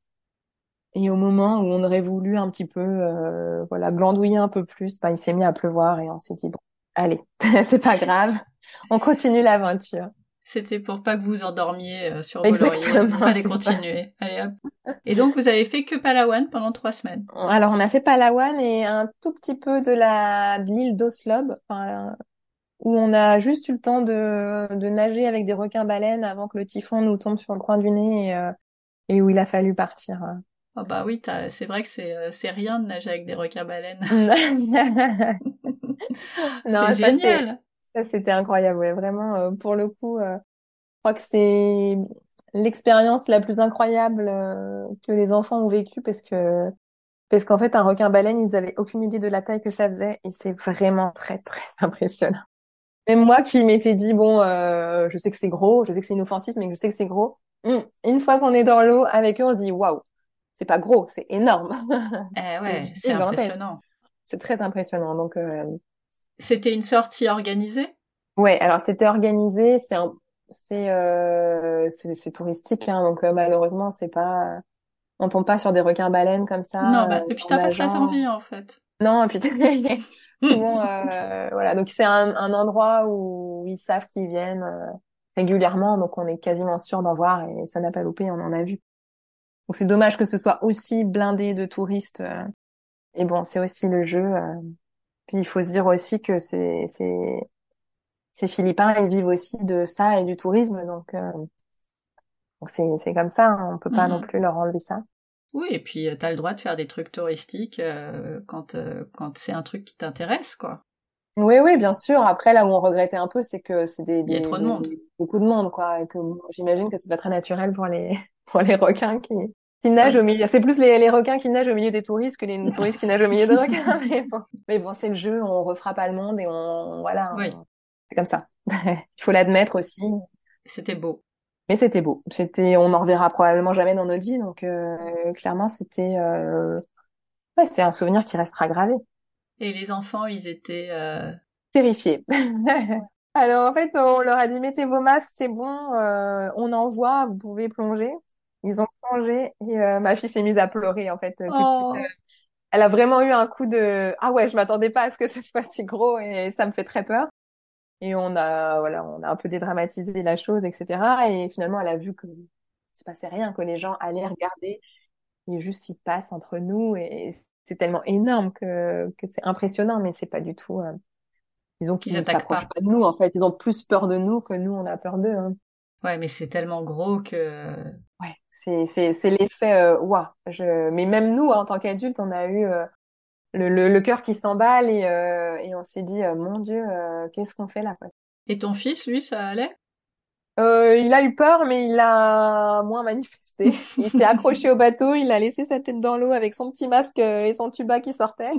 Et au moment où on aurait voulu un petit peu, euh, voilà, glandouiller un peu plus, bah, il s'est mis à pleuvoir et on s'est dit bon, allez, c'est pas grave, on continue l'aventure. C'était pour pas que vous endormiez euh, sur vos Exactement, lauriers. Allez continuer. Allez hop. Et donc vous avez fait que Palawan pendant trois semaines. Alors on a fait Palawan et un tout petit peu de la de l'île d'Oslob, enfin, où on a juste eu le temps de, de nager avec des requins-baleines avant que le typhon nous tombe sur le coin du nez et, euh, et où il a fallu partir. Oh bah oui, c'est vrai que c'est euh, c'est rien de nager avec des requins-baleines. c'est génial. Ça c'était incroyable, ouais, vraiment euh, pour le coup. je crois que c'est l'expérience la plus incroyable que les enfants ont vécue parce que parce qu'en fait un requin-baleine, ils avaient aucune idée de la taille que ça faisait et c'est vraiment très très impressionnant. Même moi qui m'étais dit bon, euh, je sais que c'est gros, je sais que c'est inoffensif, mais je sais que c'est gros. Hmm, une fois qu'on est dans l'eau avec eux, on se dit waouh, c'est pas gros, c'est énorme. Eh ouais, c'est impressionnant. C'est très impressionnant. Donc euh... c'était une sortie organisée? Ouais, alors c'était organisé, c'est un... c'est euh... c'est touristique, hein, donc euh, malheureusement c'est pas on tombe pas sur des requins baleines comme ça. Non, bah, et puis t'as pas très envie en fait. Non, et puis bon, euh, voilà, donc c'est un, un, endroit où ils savent qu'ils viennent euh, régulièrement, donc on est quasiment sûr d'en voir et ça n'a pas loupé, on en a vu. Donc c'est dommage que ce soit aussi blindé de touristes. Euh, et bon, c'est aussi le jeu. Puis il faut se dire aussi que c'est c'est ces Philippins, ils vivent aussi de ça et du tourisme, donc donc c'est c'est comme ça, hein, on peut pas non mm-hmm. plus leur enlever ça. Oui, et puis euh, tu as le droit de faire des trucs touristiques euh, quand, euh, quand c'est un truc qui t'intéresse, quoi. Oui, oui, bien sûr. Après, là où on regrettait un peu, c'est que c'est des, Il y a trop de monde. beaucoup de monde, quoi. Et que j'imagine que c'est pas très naturel pour les, pour les requins qui, qui nagent au milieu. C'est plus les, les requins qui nagent au milieu des touristes que les touristes qui nagent au milieu des requins. Mais bon, mais bon c'est le jeu. On refera pas le monde et on, voilà. Oui. C'est comme ça. Il faut l'admettre aussi. C'était beau. Mais c'était beau. C'était, on n'en reverra probablement jamais dans notre vie, donc euh, clairement c'était, euh... ouais, c'est un souvenir qui restera gravé. Et les enfants, ils étaient euh... terrifiés. Alors en fait, on leur a dit mettez vos masques, c'est bon, euh, on envoie, vous pouvez plonger. Ils ont plongé et euh, ma fille s'est mise à pleurer en fait tout de suite. Oh. Elle a vraiment eu un coup de ah ouais, je m'attendais pas à ce que ce soit si gros et ça me fait très peur. Et on a, voilà, on a un peu dédramatisé la chose, etc. Et finalement, elle a vu que se passait rien, que les gens allaient regarder et juste ils passent entre nous et c'est tellement énorme que, que c'est impressionnant, mais c'est pas du tout, euh, disons qu'ils ne s'approchent pas. de nous, en fait. Ils ont plus peur de nous que nous, on a peur d'eux. Hein. Ouais, mais c'est tellement gros que. Ouais, c'est c'est c'est l'effet. Euh, waouh. Je. Mais même nous, en tant qu'adultes, on a eu euh, le, le, le cœur qui s'emballe et, euh, et on s'est dit, euh, mon Dieu, euh, qu'est-ce qu'on fait là quoi? Et ton fils, lui, ça allait? Euh, il a eu peur, mais il a moins manifesté. Il s'est accroché au bateau, il a laissé sa tête dans l'eau avec son petit masque et son tuba qui sortait.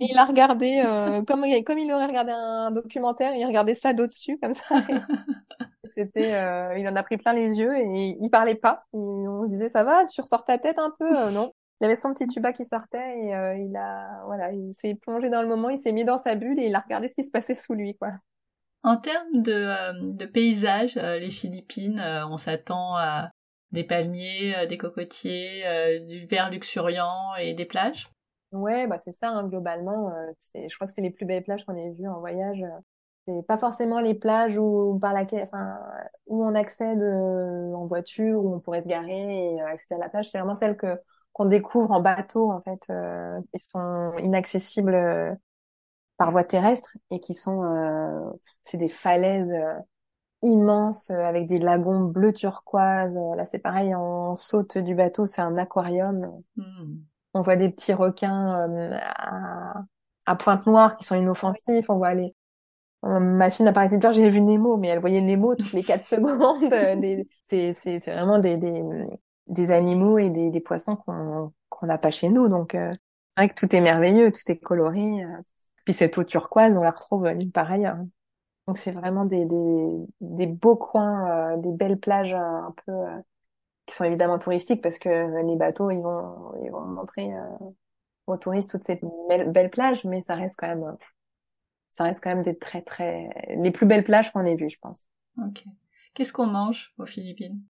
Et il a regardé, euh, comme, comme il aurait regardé un documentaire, il regardait ça d'au-dessus, comme ça. C'était, euh, il en a pris plein les yeux et il parlait pas. on se disait, ça va, tu ressors ta tête un peu Non? Il avait son petit tuba qui sortait et euh, il a voilà il s'est plongé dans le moment il s'est mis dans sa bulle et il a regardé ce qui se passait sous lui quoi. En termes de, euh, de paysage euh, les Philippines on s'attend à des palmiers des cocotiers du vert luxuriant et des plages? Ouais bah c'est ça hein, globalement c'est je crois que c'est les plus belles plages qu'on ait vues en voyage c'est pas forcément les plages où par laquelle enfin où on accède en voiture où on pourrait se garer et accéder à la plage. C'est vraiment celle que qu'on découvre en bateau en fait euh, ils sont inaccessibles euh, par voie terrestre et qui sont euh, c'est des falaises euh, immenses avec des lagons bleu turquoise. Là c'est pareil on saute du bateau c'est un aquarium. Hmm. on voit des petits requins à, à, pointe noire qui sont inoffensifs. On voit les ma fille n'a pas arrêté de dire j'ai vu Nemo mais elle voyait Nemo toutes les quatre secondes c'est c'est vraiment des, animaux et des, poissons qu'on n'a pas chez nous. Donc, euh, vrai que tout est merveilleux, tout est coloré. Euh. Puis cette eau turquoise, on la retrouve nulle part. Donc c'est vraiment des, beaux coins, euh, des belles plages un peu qui sont évidemment touristiques parce que les bateaux ils vont ils vont montrer aux touristes toutes ces belles, belles plages, mais ça reste quand même, ça reste quand même des très très les plus belles plages qu'on ait vues, je pense. Ok. Qu'est-ce qu'on mange aux Philippines?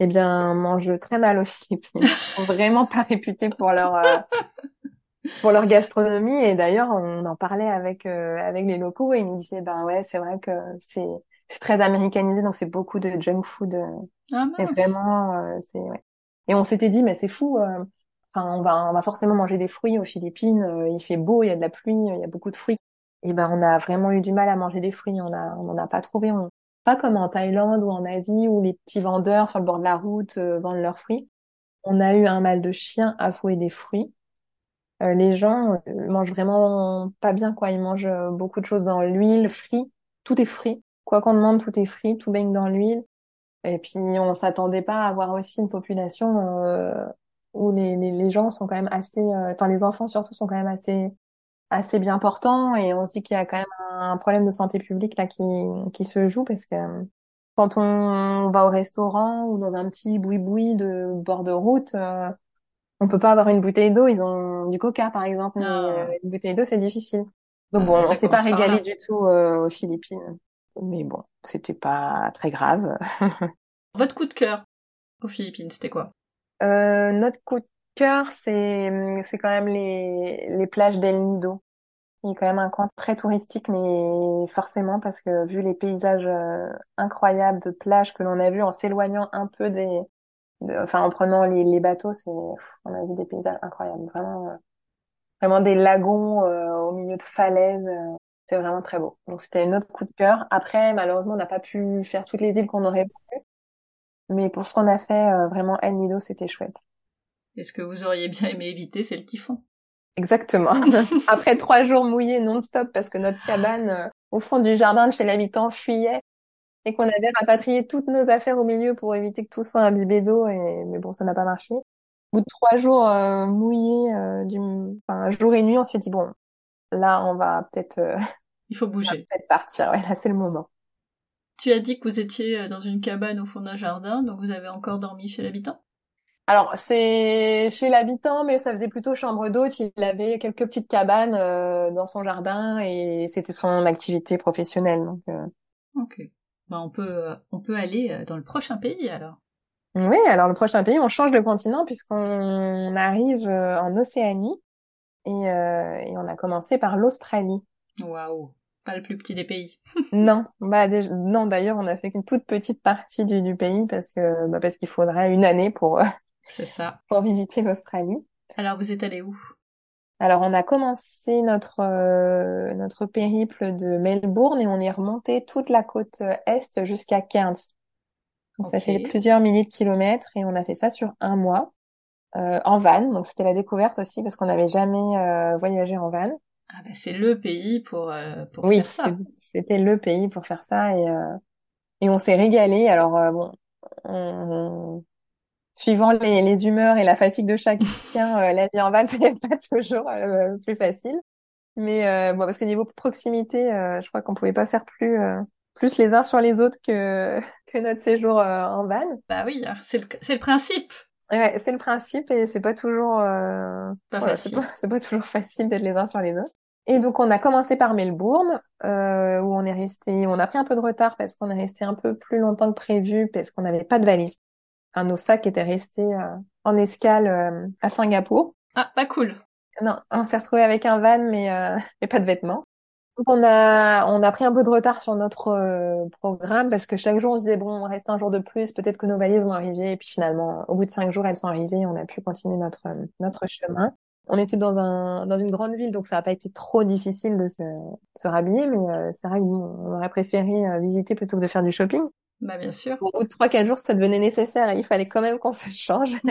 Eh bien, on mange très mal aux Philippines. Ils sont vraiment pas réputés pour leur euh, pour leur gastronomie. Et d'ailleurs, on en parlait avec euh, avec les locaux et ils nous disaient, ben ouais, c'est vrai que c'est c'est très américanisé, donc c'est beaucoup de junk food. euh, Ah Et mince. vraiment, euh, c'est ouais. Et on s'était dit, mais c'est fou. euh, Enfin, on va on va forcément manger des fruits aux Philippines. euh, il fait beau, il y a de la pluie, il y a beaucoup de fruits. Et ben, on a vraiment eu du mal à manger des fruits. On a on n'en a pas trouvé. On... Pas comme en Thaïlande ou en Asie où les petits vendeurs sur le bord de la route euh, vendent leurs fruits. On a eu un mal de chien à trouver des fruits. Euh, les gens euh, mangent vraiment pas bien, quoi. Ils mangent euh, beaucoup de choses dans l'huile, frit. Tout est frit. Quoi qu'on demande, tout est frit, tout baigne dans l'huile. Et puis, on s'attendait pas à avoir aussi une population où les, les, les gens sont quand même assez, enfin les enfants surtout sont quand même assez assez bien portants. Et on se dit qu'il y a quand même un problème de santé publique là qui qui se joue parce que euh, quand on va au restaurant ou dans un petit boui-boui de bord de route, euh, on peut pas avoir une bouteille d'eau. Ils ont du coca par exemple, mais Ah. euh, une bouteille d'eau c'est difficile. Donc Ah, bon, ça on s'est pas régalé du tout euh, aux Philippines. Mais bon, c'était pas très grave. Votre coup de cœur aux Philippines, c'était quoi? Euh, notre coup de cœur, c'est c'est quand même les les plages d'El Nido. Il y a quand même un coin très touristique, mais forcément parce que vu les paysages euh, incroyables de plages que l'on a vus en s'éloignant un peu des, de- enfin en prenant les, les bateaux, c'est on a vu des paysages incroyables, vraiment euh, vraiment des lagons euh, au milieu de falaises. euh, c'est vraiment très beau. Donc c'était notre coup de cœur. Après, malheureusement, on n'a pas pu faire toutes les îles qu'on aurait voulu, mais pour ce qu'on a fait, euh, vraiment El Nido, c'était chouette. Et ce que vous auriez bien aimé éviter, c'est le typhon. Exactement. Après trois jours mouillés non-stop parce que notre cabane euh, au fond du jardin de chez l'habitant fuyait et qu'on avait rapatrié toutes nos affaires au milieu pour éviter que tout soit imbibé d'eau et mais bon ça n'a pas marché. Au bout de trois jours euh, mouillés, euh, du... enfin jour et nuit, on s'est dit bon là on va peut-être euh, Il faut bouger. peut-être partir. Ouais là c'est le moment. Tu as dit que vous étiez dans une cabane au fond d'un jardin, donc vous avez encore dormi chez l'habitant? Alors, c'est chez l'habitant, mais ça faisait plutôt chambre d'hôte. Il avait quelques petites cabanes euh, dans son jardin et c'était son activité professionnelle. Donc, euh, Ok. Bah, on peut, euh, on peut aller euh, dans le prochain pays alors. Oui, alors le prochain pays, on change de continent puisqu'on arrive euh, en Océanie et, euh, et on a commencé par l'Australie. Waouh. Pas le plus petit des pays. Non, bah déjà- non. D'ailleurs, on a fait qu'une toute petite partie du, du pays parce que bah, parce qu'il faudrait une année pour euh, C'est ça. pour visiter l'Australie. Alors vous êtes allé où? Alors, on a commencé notre euh, notre périple de Melbourne et on est remonté toute la côte euh, est jusqu'à Cairns. Donc, ça fait plusieurs milliers de kilomètres et on a fait ça sur un mois euh, en van. Donc, c'était la découverte aussi parce qu'on n'avait jamais euh, voyagé en van. Ah bah, c'est le pays pour, euh, pour Oui, faire ça. c'est- c'était le pays pour faire ça et euh, et on s'est régalé. Alors euh, bon, on- suivant les, les humeurs et la fatigue de chacun, euh, la vie en van c'est pas toujours euh, plus facile. Mais euh, bon, parce que niveau proximité, euh, je crois qu'on pouvait pas faire plus euh, plus les uns sur les autres que que notre séjour euh, en van. Bah oui, c'est le, c'est le principe. Ouais, c'est le principe et c'est pas toujours euh, voilà, c'est facile. pas c'est pas toujours facile d'être les uns sur les autres. Et donc on a commencé par Melbourne euh, où on est resté, on a pris un peu de retard parce qu'on est resté un peu plus longtemps que prévu parce qu'on n'avait pas de valise. Enfin, nos sacs étaient restés euh, en escale euh, à Singapour. Ah, pas cool. Non, on s'est retrouvé avec un van mais euh, mais pas de vêtements. Donc on a on a pris un peu de retard sur notre euh, programme parce que chaque jour on se disait bon on reste un jour de plus peut-être que nos valises vont arriver et puis finalement au bout de cinq jours elles sont arrivées et on a pu continuer notre euh, notre chemin. On était dans un dans une grande ville donc ça n'a pas été trop difficile de se, se rhabiller mais euh, c'est vrai que nous, on aurait préféré visiter plutôt que de faire du shopping. Bah bien sûr. Au bout de trois quatre jours ça devenait nécessaire et il fallait quand même qu'on se change.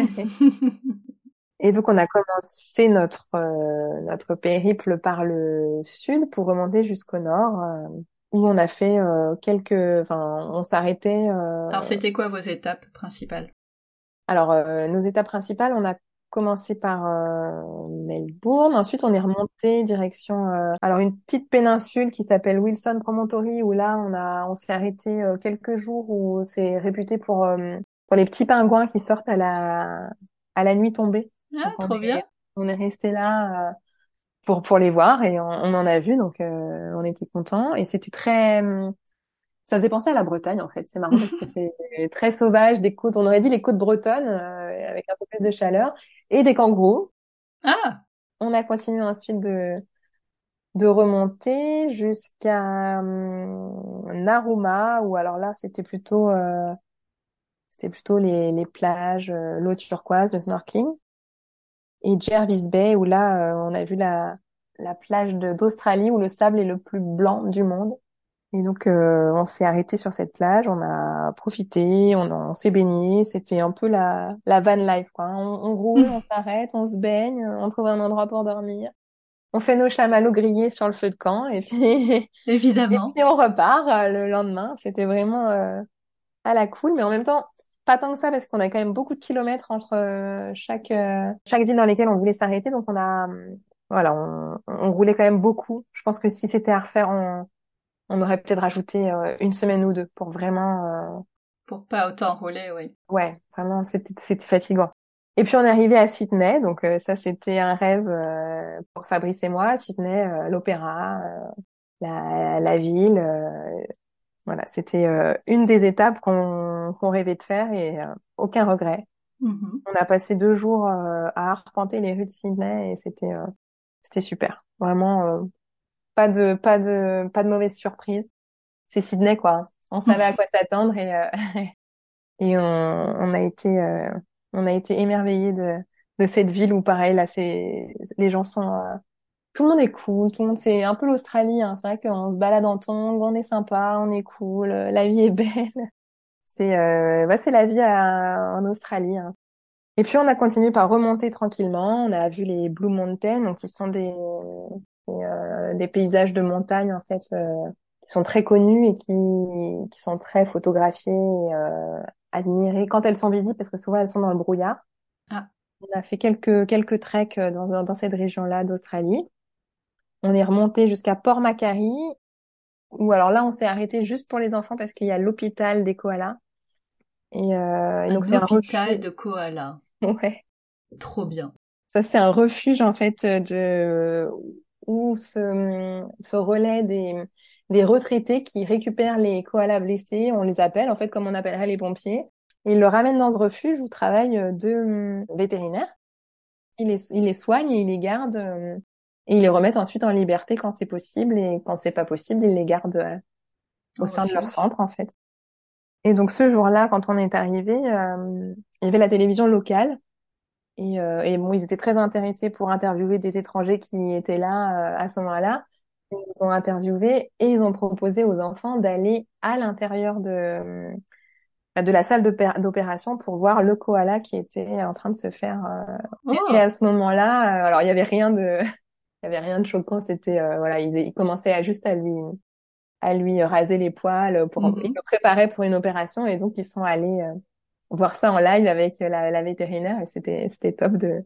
Et donc on a commencé notre euh, notre périple par le sud pour remonter jusqu'au nord euh, où on a fait euh, quelques enfin on s'arrêtait Alors c'était quoi vos étapes principales? Alors nos étapes principales on a commencé par euh, Melbourne. Ensuite on est remonté direction euh, alors une petite péninsule qui s'appelle Wilson Promontory où là on a on s'est arrêté euh, quelques jours où c'est réputé pour euh, pour les petits pingouins qui sortent à la à la nuit tombée. Ah, Donc, trop est- bien. on est resté là pour pour les voir et on, on en a vu. Donc on était contents. Et c'était très ça faisait penser à la Bretagne en fait. C'est marrant parce que c'est très sauvage, des côtes, on aurait dit les côtes bretonnes euh, avec un peu plus de chaleur et des kangourous. Ah. On a continué ensuite de de remonter jusqu'à hum, Naruma ou alors là c'était plutôt euh, c'était plutôt les les plages, euh, l'eau turquoise, le snorkeling et Jervis Bay où là on a vu la la plage d'Australie où le sable est le plus blanc du monde. Et donc, euh, on s'est arrêté sur cette plage, on a profité, on, on s'est baigné. C'était un peu la, la van life, quoi. On, on roule, on s'arrête, on se baigne, on trouve un endroit pour dormir. On fait nos chamallows grillés sur le feu de camp et puis évidemment. et puis on repart euh, le lendemain. C'était vraiment euh, à la cool, mais en même temps pas tant que ça parce qu'on a quand même beaucoup de kilomètres entre chaque chaque ville dans lesquelles on voulait s'arrêter. Donc on a voilà, on, on roulait quand même beaucoup. Je pense que si c'était à refaire, on on aurait peut-être rajouté euh, une semaine ou deux pour vraiment. Euh, pour pas autant rouler, oui. Ouais, vraiment, c'était c'était fatigant. Et puis on est arrivé à Sydney, donc euh, ça c'était un rêve pour Fabrice et moi. Sydney, l'opéra, la, la ville, voilà, c'était une des étapes qu'on qu'on rêvait de faire et aucun regret. Mm-hmm. On a passé deux jours à arpenter les rues de Sydney et c'était c'était super. Vraiment, pas de pas de pas de mauvaise surprise. C'est Sydney quoi. On savait à quoi s'attendre et euh, et on, on, a été euh, on a été émerveillés de de cette ville où pareil là c'est les gens sont euh, tout le monde est cool, tout le monde c'est un peu l'Australie hein. c'est vrai qu'on se balade en tongs, on est sympa, on est cool, la vie est belle. C'est bah, c'est la vie en Australie. Hein. Et puis on a continué par remonter tranquillement. On a vu les Blue Mountains, donc ce sont des euh, des paysages de montagne en fait euh, qui sont très connus et qui qui sont très photographiés et euh, admirés quand elles sont visibles parce que souvent elles sont dans le brouillard. Ah. On a fait quelques quelques treks dans, dans, dans cette région-là d'Australie. On est remonté jusqu'à Port Macquarie ou alors là on s'est arrêté juste pour les enfants parce qu'il y a l'hôpital des koalas. Et, euh, et donc c'est un hôpital de koalas. Ouais. Trop bien. Ça c'est un refuge en fait de où se, se relaient des, des retraités qui récupèrent les koalas blessés. On les appelle, en fait, comme on appellerait les pompiers. Ils le ramènent dans ce refuge où travaillent euh, deux hum, vétérinaires. Ils les, ils les soignent et ils les gardent. Euh, et ils les remettent ensuite en liberté quand c'est possible. Et quand c'est pas possible, ils les gardent euh, au sein de leur centre, en fait. Et donc ce jour-là, quand on est arrivé, il y avait la télévision locale et, euh, et, bon, ils étaient très intéressés pour interviewer des étrangers qui étaient là euh, à ce moment-là. Ils nous ont interviewés et ils ont proposé aux enfants d'aller à l'intérieur de euh, de la salle d'opération pour voir le koala qui était en train de se faire. Oh. Et à ce moment-là, alors il y avait rien de, il y avait rien de choquant. C'était voilà, ils, ils, commençaient à juste à lui à lui raser les poils pour mm-hmm. ils le préparaient pour une opération et donc ils sont allés voir ça en live avec la, la vétérinaire et c'était c'était top de,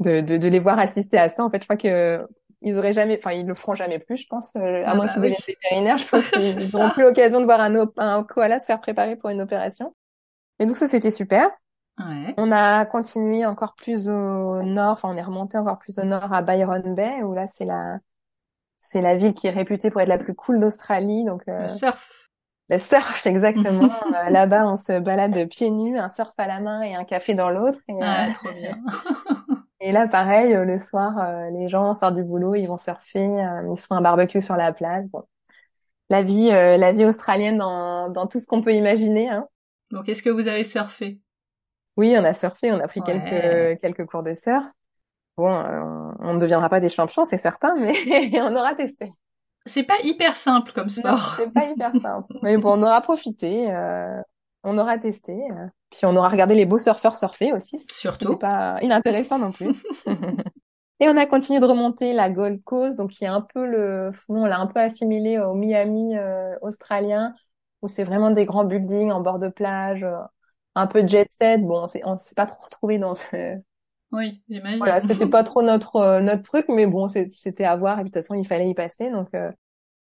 de, de de les voir assister à ça. En fait, je crois que ils auraient jamais, enfin ils le feront jamais plus, je pense, euh, à ah moins bah qu'ils deviennent vétérinaires. Je pense qu'ils n'auront plus l'occasion de voir un, un koala se faire préparer pour une opération. Et donc ça c'était super. Ouais. On a continué encore plus au nord, enfin on est remonté encore plus au nord à Byron Bay où là c'est la c'est la ville qui est réputée pour être la plus cool d'Australie. Donc euh, le surf. Le surf, exactement. Euh, là-bas, on se balade pieds nus, un surf à la main et un café dans l'autre. Et, ah, trop bien. et là, pareil, euh, le soir, les gens sortent du boulot, ils vont surfer, ils se font un barbecue sur la plage. Bon. La vie, la vie australienne dans, dans tout ce qu'on peut imaginer. Hein. Donc, est-ce que vous avez surfé? Oui, on a surfé, on a pris quelques quelques cours de surf. Bon, on ne deviendra pas des champions, c'est certain, mais on aura testé. C'est pas hyper simple comme sport. C'est pas hyper simple. Mais bon, on aura profité, euh, on aura testé, euh, puis on aura regardé les beaux surfeurs surfer aussi. Surtout. C'est pas inintéressant non plus. Et on a continué de remonter la Gold Coast, donc qui est un peu le, on l'a un peu assimilé au Miami euh, australien, où c'est vraiment des grands buildings en bord de plage, un peu jet set. Bon, on s'est pas trop retrouvé dans ce, oui, j'imagine. Voilà, c'était pas trop notre euh, notre truc, mais bon, c'était à voir. Et de toute façon, il fallait y passer, donc euh,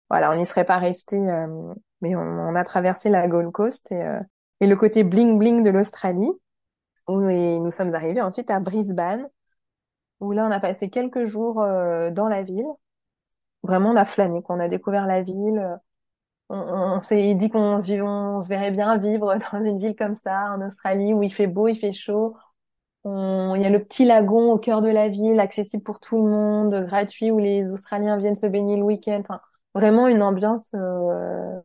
voilà, on n'y serait pas resté. Euh, mais on, a traversé la Gold Coast et, et le côté bling bling de l'Australie, où nous sommes arrivés ensuite à Brisbane, où là, on a passé quelques jours euh, dans la ville. Vraiment, on a flâné, qu'on a découvert la ville. On, on, s'est dit qu'on se, on se verrait bien vivre dans une ville comme ça, en Australie, où il fait beau, il fait chaud. Il y a le petit lagon au cœur de la ville, accessible pour tout le monde, gratuit, où les Australiens viennent se baigner le week-end. Enfin, vraiment une ambiance, euh,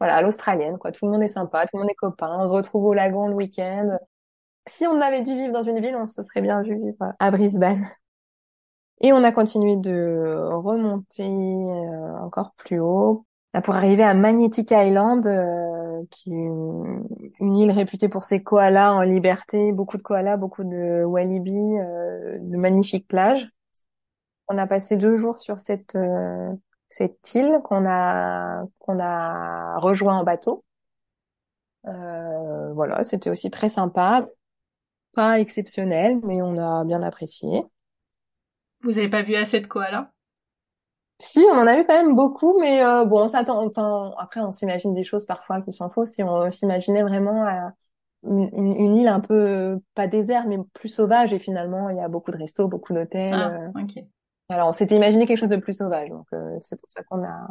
voilà, à l'australienne, quoi. Tout le monde est sympa, tout le monde est copain. On se retrouve au lagon le week-end. Si on avait dû vivre dans une ville, on se serait bien vu vivre à Brisbane. Et on a continué de remonter euh, encore plus haut pour arriver à Magnetic Island, euh, qui une, île réputée pour ses koalas en liberté, beaucoup de koalas, beaucoup de walibi, euh, de magnifiques plages. On a passé deux jours sur cette euh, île qu'on a rejoint en bateau. voilà, c'était aussi très sympa, pas exceptionnel, mais on a bien apprécié. Vous avez pas vu assez de koalas? Si, on en a vu quand même beaucoup, mais euh, bon, on s'attend. Enfin, après, on s'imagine des choses parfois qui sont fausses. Si on s'imaginait vraiment à une, une, île un peu pas désert, mais plus sauvage, et finalement, il y a beaucoup de restos, beaucoup d'hôtels. Ah, euh. ok. Alors, on s'était imaginé quelque chose de plus sauvage, donc euh, c'est pour ça qu'on a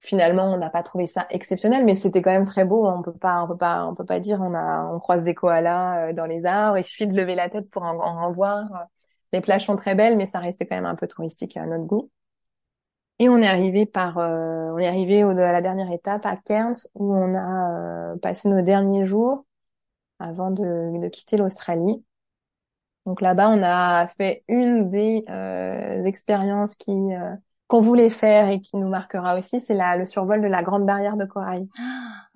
finalement, on n'a pas trouvé ça exceptionnel, mais c'était quand même très beau. On peut pas, on peut pas, on peut pas dire on a, on croise des koalas dans les arbres. Il suffit de lever la tête pour en, en voir. Les plages sont très belles, mais ça restait quand même un peu touristique à notre goût. Et on est arrivé par, euh, on est arrivé au, à la dernière étape à Cairns où on a euh, passé nos derniers jours avant de, de quitter l'Australie. Donc là-bas, on a fait une des euh, expériences qui qu'on voulait faire et qui nous marquera aussi, c'est la, le survol de la Grande Barrière de Corail.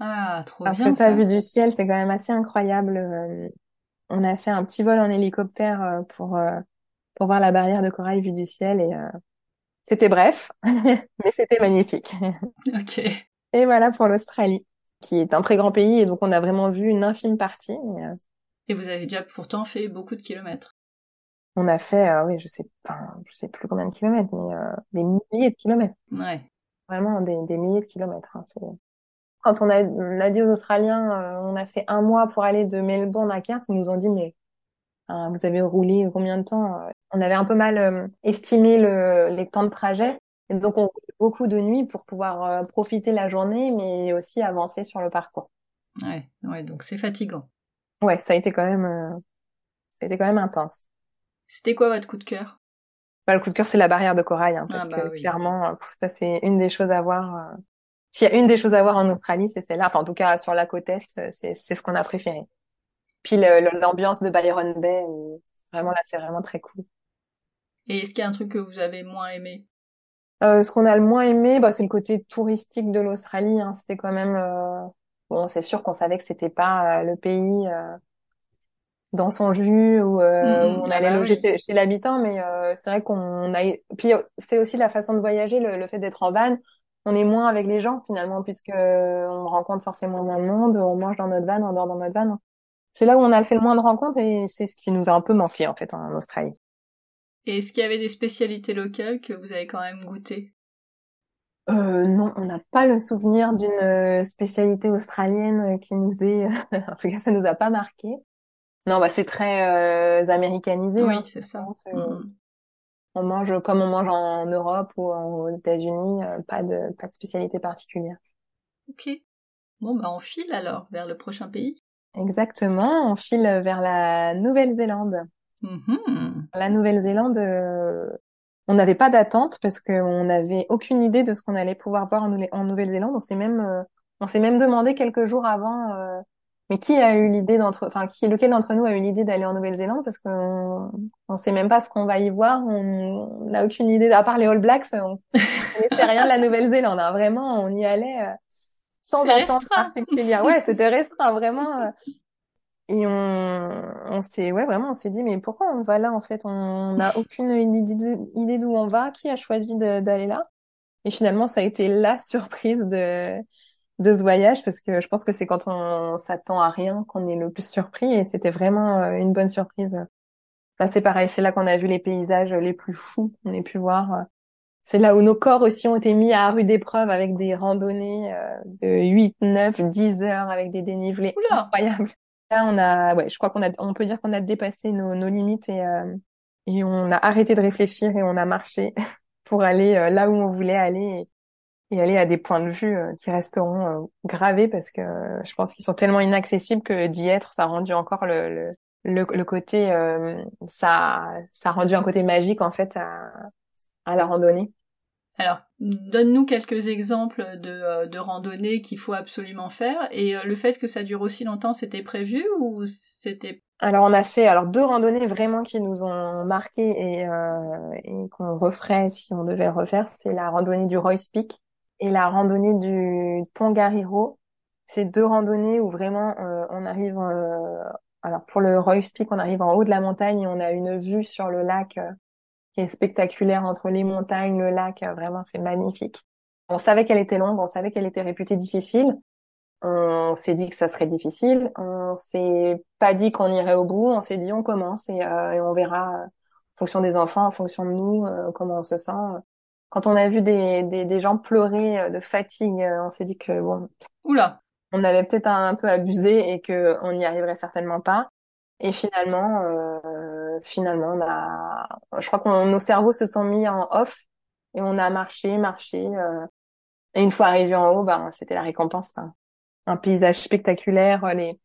Ah, trop Parce bien que ça. vue du ciel, c'est quand même assez incroyable. on a fait un petit vol en hélicoptère pour pour voir la barrière de corail vue du ciel et c'était bref, mais c'était magnifique. Ok. Et voilà pour l'Australie, qui est un très grand pays, et donc on a vraiment vu une infime partie. Euh, et vous avez déjà pourtant fait beaucoup de kilomètres. On a fait, euh, oui, je sais pas, je sais plus combien de kilomètres, mais euh, des milliers de kilomètres. Ouais. Vraiment des, des milliers de kilomètres. Hein, Quand on a, on a dit aux Australiens, on a fait un mois pour aller de Melbourne à Cairns, ils nous ont dit mais vous avez roulé combien de temps On avait un peu mal euh, estimé le, les temps de trajet. Et donc, on roulait beaucoup de nuits pour pouvoir euh, profiter la journée, mais aussi avancer sur le parcours. Ouais, ouais, donc c'est fatigant. Ouais, ça a été quand même, euh, ça a été quand même intense. C'était quoi votre coup de cœur? Bah, Le coup de cœur, c'est la barrière de corail, hein, parce ah, bah que clairement, ça c'est une des choses à voir. S'il y a une des choses à voir en Australie, c'est celle-là. Enfin, en tout cas, sur la côte est, c'est ce qu'on a préféré. Puis l'ambiance de Byron Bay, vraiment là, c'est vraiment très cool. Et est-ce qu'il y a un truc que vous avez moins aimé? Euh, Ce qu'on a le moins aimé, bah, c'est le côté touristique de l'Australie. Hein. C'était quand même euh... bon, c'est sûr qu'on savait que c'était pas euh, le pays euh, dans son jus où, euh, mmh, on ah allait bah loger chez, l'habitant, mais c'est vrai qu'on a. Puis c'est aussi la façon de voyager, le, le fait d'être en van. On est moins avec les gens finalement, puisque on rencontre forcément moins de monde. On mange dans notre van, on dort dans notre van c'est là où on a fait le moins de rencontres et c'est ce qui nous a un peu manqué en fait en Australie. Et est-ce qu'il y avait des spécialités locales que vous avez quand même goûtées? Euh, non, on n'a pas le souvenir d'une euh, spécialité australienne qui nous est, en tout cas, ça nous a pas marqué. Non, bah c'est très euh, américanisé. Oui, hein, c'est ça. On mange comme on mange en Europe ou aux États-Unis, euh, pas de pas de spécialité particulière. Ok. Bon, bah on file alors vers le prochain pays. Exactement, on file vers la Nouvelle-Zélande. Mm-hmm. La Nouvelle-Zélande, euh, on n'avait pas d'attente parce qu'on n'avait aucune idée de ce qu'on allait pouvoir voir en, Nouvelle-Zélande. On s'est même, euh, on s'est même demandé quelques jours avant, euh, mais qui a eu l'idée d'entre, enfin, qui, lequel d'entre nous a eu l'idée d'aller en Nouvelle-Zélande parce qu'on, on sait même pas ce qu'on va y voir. On n'a aucune idée, à part les All Blacks, on ne sait rien de la Nouvelle-Zélande. Hein. Vraiment, on y allait sans attente particulière. Ouais, c'était restreint vraiment. Et on, on s'est, ouais, vraiment, on s'est dit, mais pourquoi on va là en fait? On n'a aucune idée d'où on va. Qui a choisi d'aller là? Et finalement, ça a été la surprise de de ce voyage parce que je pense que c'est quand on s'attend à rien qu'on est le plus surpris et c'était vraiment euh, une bonne surprise. Là, c'est pareil, c'est là qu'on a vu les paysages les plus fous qu'on ait pu voir. C'est là où nos corps aussi ont été mis à rude épreuve avec des randonnées euh, de 8, 9, 10 heures avec des dénivelés incroyables. Là, on a, ouais, je crois qu'on a, on peut dire qu'on a dépassé nos, nos limites et, euh, Et on a arrêté de réfléchir et on a marché pour aller là où on voulait aller et aller à des points de vue euh, qui resteront euh, gravés parce que euh, je pense qu'ils sont tellement inaccessibles que d'y être, ça a rendu encore le, le, le, côté, ça, ça a rendu un côté magique en fait à, à la randonnée. Alors, donne-nous quelques exemples de, de randonnées qu'il faut absolument faire. Et le fait que ça dure aussi longtemps, c'était prévu ou c'était alors on a fait alors deux randonnées vraiment qui nous ont marqué et, euh, et qu'on referait si on devait refaire. C'est la randonnée du Royce Peak et la randonnée du Tongariro. C'est deux randonnées où vraiment euh, on arrive, euh, alors pour le Royce Peak, on arrive en haut de la montagne et on a une vue sur le lac euh, qui est spectaculaire entre les montagnes, le lac, vraiment c'est magnifique. On savait qu'elle était longue, on savait qu'elle était réputée difficile. On s'est dit que ça serait difficile. On s'est pas dit qu'on irait au bout. On s'est dit on commence et, et on verra en fonction des enfants, en fonction de nous, comment on se sent quand on a vu des, des, des gens pleurer euh, de fatigue, euh, on s'est dit que bon, oula, on avait peut-être un, peu abusé et que on n'y arriverait certainement pas. Et finalement, euh, finalement, on a, je crois que nos cerveaux se sont mis en off et on a marché, marché. Euh, et une fois arrivé en haut, ben c'était la récompense. Un paysage spectaculaire, les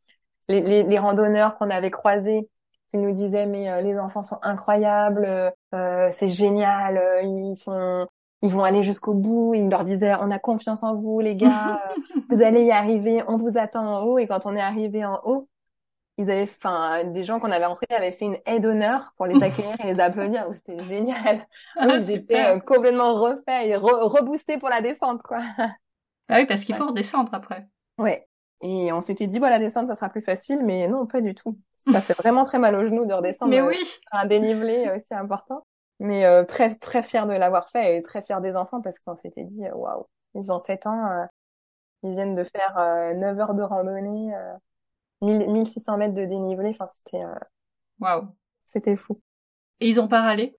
les, les, les randonneurs qu'on avait croisés qui nous disaient mais les enfants sont incroyables, euh, c'est génial, ils sont ils vont aller jusqu'au bout. Ils leur disaient, on a confiance en vous, les gars, vous allez y arriver, on vous attend en haut. Et quand on est arrivé en haut, ils avaient, enfin, des gens qu'on avait rencontrés avaient fait une aide d'honneur pour les accueillir et les applaudir. C'était génial. Ah, ils étaient euh, complètement refaits et reboostés pour la descente, quoi. Ah oui, parce qu'il faut redescendre après. Ouais. Et on s'était dit, voilà, la descente, ça sera plus facile, mais non, pas du tout. Ça fait vraiment très mal aux genoux de redescendre. Mais oui. Un dénivelé aussi important. Mais euh, très très fier de l'avoir fait et très fier des enfants parce qu'on s'était dit euh, waouh, ils ont 7 ans, euh, ils viennent de faire 9 heures de randonnée, 1600 mètres de dénivelé, enfin c'était waouh, c'était fou. Et ils ont pas râlé?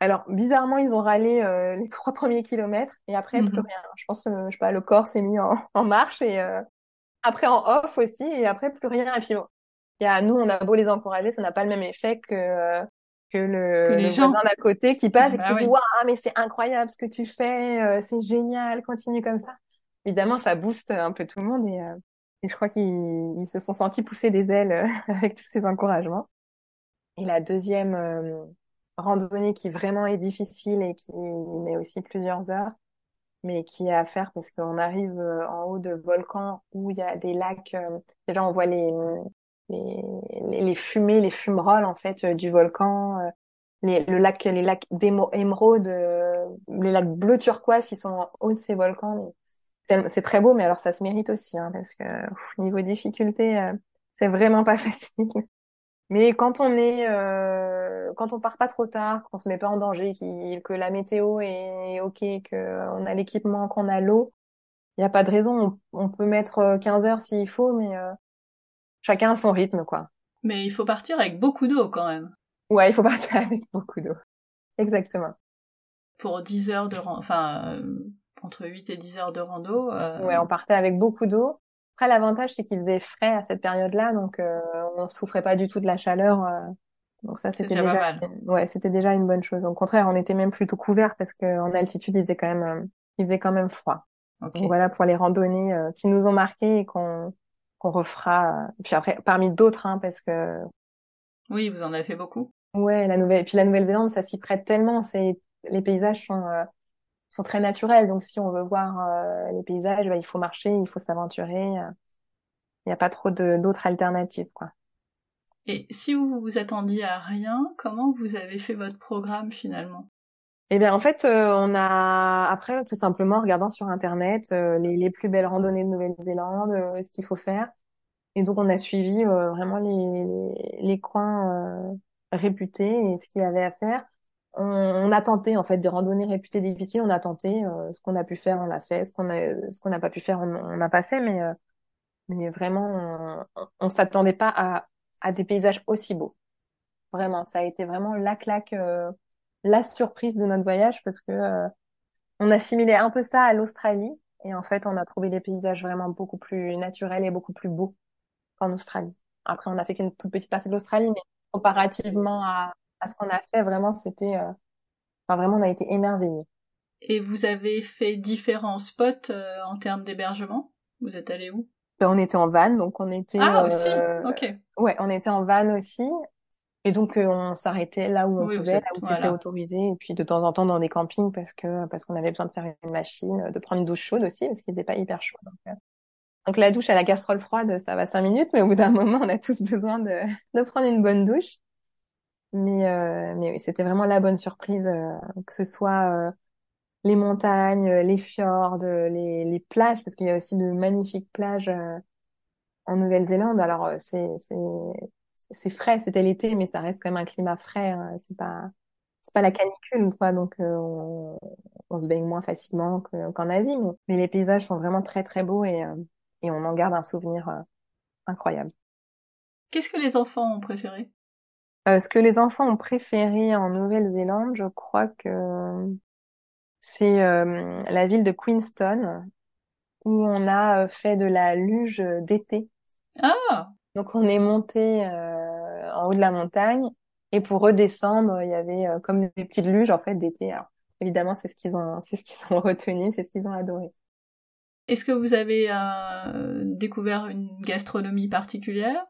Alors bizarrement, ils ont râlé les trois premiers kilomètres et après plus mhm. rien. Je pense je sais pas, le corps s'est mis en, en marche et après en off aussi et après plus rien. Et puis y a nous on a beau les encourager, ça n'a pas le même effet que que le, les voisin d'à côté qui passe et bah qui dit waouh mais c'est incroyable ce que tu fais euh, c'est génial continue comme ça. Évidemment ça booste un peu tout le monde et, euh, et je crois qu'ils se sont sentis pousser des ailes euh, avec tous ces encouragements et la deuxième randonnée qui vraiment est difficile et qui met aussi plusieurs heures mais qui est à faire parce qu'on arrive en haut de volcans où il y a des lacs déjà on voit les les, les, fumées, les fumerolles en fait euh, du volcan, euh, les, le lac, les lacs d'émeraude, euh, les lacs bleu turquoise qui sont en haut de ces volcans. C'est très beau, mais alors ça se mérite aussi hein, parce que niveau difficulté, c'est vraiment pas facile. Mais quand on est, euh, quand on part pas trop tard, qu'on se met pas en danger, que la météo est ok, que on a l'équipement, qu'on a l'eau, il n'y a pas de raison. On, on, peut mettre 15 heures s'il faut, mais chacun a son rythme, quoi. Mais il faut partir avec beaucoup d'eau quand même. Ouais, il faut partir avec beaucoup d'eau. Exactement. Pour 10 heures de enfin, euh, entre 8 et 10 heures de rando. Euh... Ouais, on partait avec beaucoup d'eau. Après, l'avantage, c'est qu'il faisait frais à cette période-là, donc euh, on souffrait pas du tout de la chaleur. Euh. donc ça, c'était déjà, ouais, c'était déjà une bonne chose. Au contraire, on était même plutôt couverts parce qu'en altitude, il faisait quand même, il faisait quand même froid. Donc voilà pour les randonnées qui nous ont marqués et qu'on qu'on refera. Puis après, parmi d'autres, hein, parce que. Oui, vous en avez fait beaucoup. Ouais, la nouvelle. puis la Nouvelle-Zélande, ça s'y prête tellement. C'est les paysages sont euh, sont très naturels. Donc si on veut voir euh, les paysages, bah, il faut marcher, il faut s'aventurer. Euh. Il n'y a pas trop d'autres alternatives, quoi. Et si vous vous attendiez à rien, comment vous avez fait votre programme finalement? Eh bien, en fait, on a après tout simplement en regardant sur internet les, les, plus belles randonnées de Nouvelle-Zélande, ce qu'il faut faire. Et donc, on a suivi euh, vraiment les, les, coins euh, réputés et ce qu'il y avait à faire. On, on, a tenté, en fait, des randonnées réputées difficiles. On a tenté. Euh, ce qu'on a pu faire, on l'a fait. Ce qu'on a, ce qu'on n'a pas pu faire, on n'a pas fait. Mais, mais vraiment, on, on s'attendait pas à, à des paysages aussi beaux. Vraiment, ça a été vraiment la claque, la surprise de notre voyage parce que on assimilait un peu ça à l'Australie. Et en fait, on a trouvé des paysages vraiment beaucoup plus naturels et beaucoup plus beaux qu'en Australie. Après, on a fait qu'une toute petite partie de l'Australie, mais comparativement à, à ce qu'on a fait, vraiment, c'était, euh, enfin, vraiment, on a été émerveillés. Et vous avez fait différents spots euh, en termes d'hébergement? Vous êtes allé où? Ben, On était en van, donc on était... Ah, aussi? Ok. Ouais, on était en van aussi. Et donc on s'arrêtait là où on pouvait, là où c'était autorisé, et puis de temps en temps dans des campings parce que parce qu'on avait besoin de faire une machine, de prendre une douche chaude aussi parce qu'il n'était pas hyper chaud. Donc, donc la douche à la casserole froide, ça va cinq minutes, mais au bout d'un moment, on a tous besoin de, de prendre une bonne douche. Mais, euh, mais c'était vraiment la bonne surprise, euh, que ce soit euh, les montagnes, les fjords, les, les plages, parce qu'il y a aussi de magnifiques plages en Nouvelle-Zélande. Alors c'est c'est c'est frais, c'était l'été, mais ça reste quand même un climat frais. Hein. C'est pas c'est pas la canicule quoi, donc on, on, se baigne moins facilement qu'en Asie. Mais, mais, les paysages sont vraiment très très beaux et et on en garde un souvenir euh, incroyable. Qu'est-ce que les enfants ont préféré? Euh, Ce que les enfants ont préféré en Nouvelle-Zélande, je crois que c'est euh, la ville de Queenstown où on a fait de la luge d'été. Ah Donc on est monté en haut de la montagne et pour redescendre, il y avait comme des petites luges en fait d'été. Alors évidemment, c'est ce qu'ils ont, c'est ce qu'ils ont retenu, c'est ce qu'ils ont adoré. Est-ce que vous avez euh, découvert une gastronomie particulière?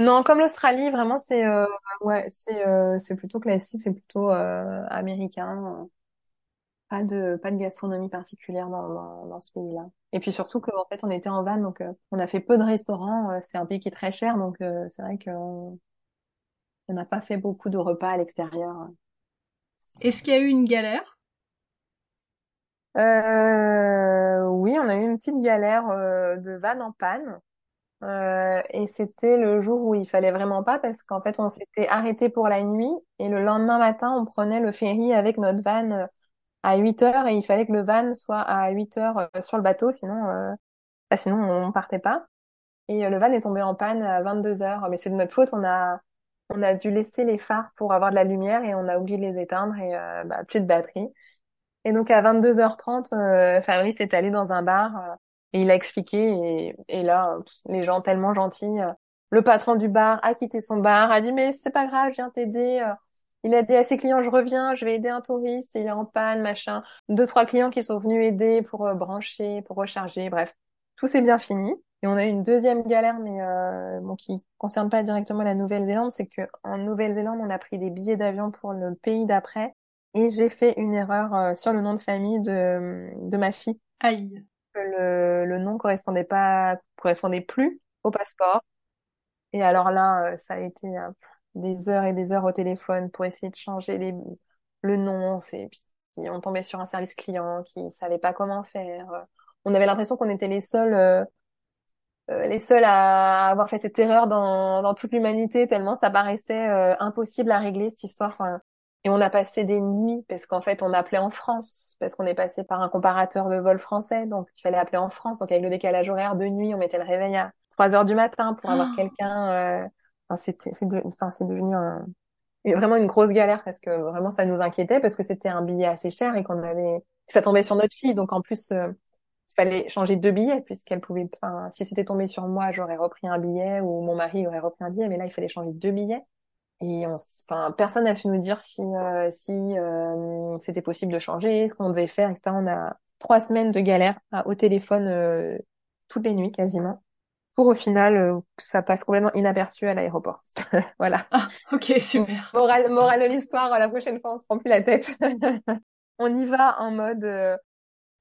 Non, comme l'Australie, vraiment c'est euh, ouais, c'est euh, c'est plutôt classique, c'est plutôt américain. Pas de pas de gastronomie particulière dans dans, ce pays-là. Et puis surtout qu'en fait on était en van, donc on a fait peu de restaurants. c'est un pays qui est très cher, donc c'est vrai qu'on on n'a pas fait beaucoup de repas à l'extérieur. Est-ce qu'il y a eu une galère? Euh, oui, on a eu une petite galère euh, de van en panne. Euh, et c'était le jour où il fallait vraiment pas parce qu'en fait on s'était arrêté pour la nuit et le lendemain matin on prenait le ferry avec notre van euh, à 8 heures et il fallait que le van soit à 8 heures euh, sur le bateau sinon bah, sinon on partait pas. Et le van est tombé en panne à 22 heures mais c'est de notre faute on a on a dû laisser les phares pour avoir de la lumière et on a oublié de les éteindre et bah, plus de batterie. Et donc à 22h30, euh, Fabrice est allé dans un bar euh, et il a expliqué et, là les gens tellement gentils, euh, le patron du bar a quitté son bar, a dit mais c'est pas grave, je viens t'aider. Il a dit à ses clients je reviens, je vais aider un touriste, il est en panne, machin. Deux trois clients qui sont venus aider pour brancher, pour recharger, bref, tout s'est bien fini. Et on a eu une deuxième galère, mais euh, bon, qui concerne pas directement la Nouvelle-Zélande, c'est que en Nouvelle-Zélande, on a pris des billets d'avion pour le pays d'après et j'ai fait une erreur euh, sur le nom de famille de, de ma fille. Aïe. Le, le nom correspondait pas, correspondait plus au passeport. Et alors là, euh, ça a été euh, des heures et des heures au téléphone pour essayer de changer les, le nom. C'est, puis on tombait sur un service client qui savait pas comment faire. On avait l'impression qu'on était les seuls, euh, les seuls à avoir fait cette erreur dans, dans toute l'humanité tellement ça paraissait impossible à régler cette histoire. Et on a passé des nuits parce qu'en fait, on appelait en France parce qu'on est passé par un comparateur de vol français, donc il fallait appeler en France. Donc avec le décalage horaire de nuit, on mettait le réveil à 3 heures du matin pour avoir ah. quelqu'un. Euh... Enfin, c'était, c'est, enfin, c'est devenu un... vraiment une grosse galère parce que vraiment ça nous inquiétait parce que c'était un billet assez cher et qu'on avait, ça tombait sur notre fille, donc en plus. Euh, il fallait changer deux billets puisqu'elle pouvait, enfin, si c'était tombé sur moi, j'aurais repris un billet ou mon mari aurait repris un billet, mais là, il fallait changer deux billets. Et on, enfin, personne n'a su nous dire si, euh, si euh, c'était possible de changer, ce qu'on devait faire, etc. On a trois semaines de galère au téléphone euh, toutes les nuits quasiment, pour au final que ça passe complètement inaperçu à l'aéroport. voilà. Ah, ok, super. Morale, morale de l'histoire, la prochaine fois on se prend plus la tête. on y va en mode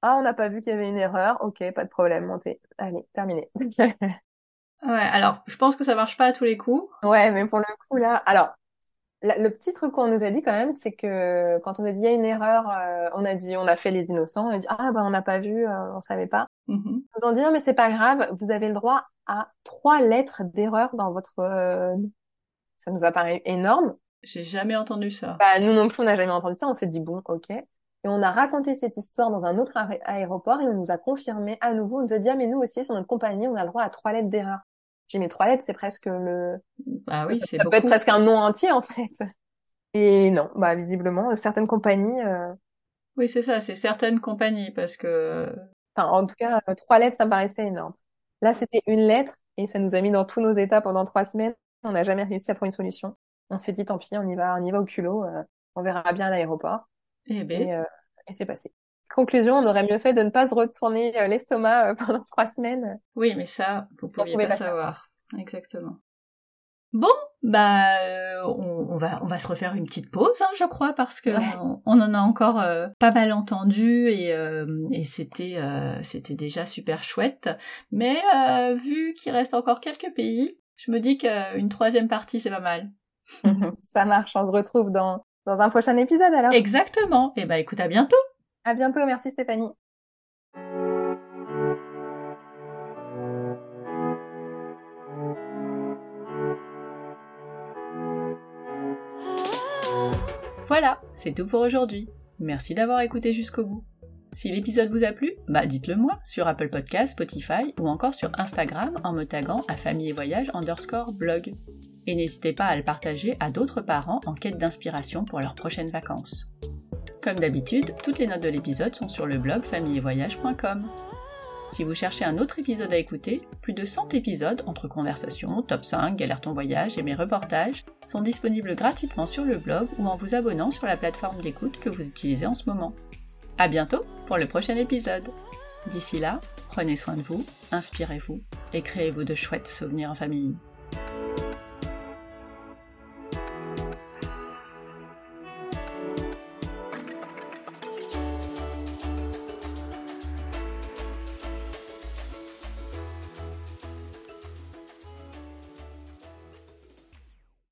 ah on n'a pas vu qu'il y avait une erreur, ok, pas de problème, montez, allez, terminé. Ouais, alors je pense que ça marche pas à tous les coups. Ouais, mais pour le coup là, alors le petit truc qu'on nous a dit quand même, c'est que quand on a dit il y a une erreur, euh, on a dit on a fait les innocents, on a dit ah bah on n'a pas vu, euh, on savait pas. Mm dit non mais c'est pas grave, vous avez le droit à trois lettres d'erreur dans votre. Euh, ça nous apparaît énorme. J'ai jamais entendu ça. Bah nous non plus on n'a jamais entendu ça, on s'est dit bon ok. Et on a raconté cette histoire dans un autre aéroport et on nous a confirmé à nouveau, on nous a dit ah mais nous aussi sur notre compagnie on a le droit à trois lettres d'erreur. J'ai mes trois lettres, c'est presque le. Bah oui, c'est Ça peut être presque un nom entier en fait. Et non, bah visiblement certaines compagnies. Euh... Oui, c'est ça, c'est certaines compagnies parce que. Enfin, en tout cas, euh, trois lettres, ça me paraissait énorme. Là, c'était une lettre et ça nous a mis dans tous nos états pendant trois semaines. On n'a jamais réussi à trouver une solution. on s'est dit tant pis, on y va, on y va au culot, on verra bien à l'aéroport. Eh ben. Et, c'est passé. Conclusion, on aurait mieux fait de ne pas se retourner l'estomac pendant trois semaines. Oui, mais ça, vous pouviez pas, savoir. Exactement. Bon, bah, euh, on, va on va se refaire une petite pause, hein, je crois, parce que on, en a encore euh, pas mal entendu et, euh, et c'était c'était déjà super chouette. Mais vu qu'il reste encore quelques pays, je me dis qu'une troisième partie c'est pas mal. Ça marche, on se retrouve dans dans un prochain épisode alors. Exactement. Et eh bah écoute, à bientôt. À bientôt, merci Stéphanie. Voilà, c'est tout pour aujourd'hui. Merci d'avoir écouté jusqu'au bout. Si l'épisode vous a plu, bah dites-le moi sur Apple Podcast, Spotify ou encore sur Instagram en me taguant à famille et voyage underscore blog. Et n'hésitez pas à le partager à d'autres parents en quête d'inspiration pour leurs prochaines vacances. Comme d'habitude, toutes les notes de l'épisode sont sur le blog famillevoyage.com. Si vous cherchez un autre épisode à écouter, plus de 100 épisodes entre conversations, top 5, galère ton voyage et mes reportages sont disponibles gratuitement sur le blog ou en vous abonnant sur la plateforme d'écoute que vous utilisez en ce moment. A bientôt pour le prochain épisode. D'ici là, prenez soin de vous, inspirez-vous et créez-vous de chouettes souvenirs en famille.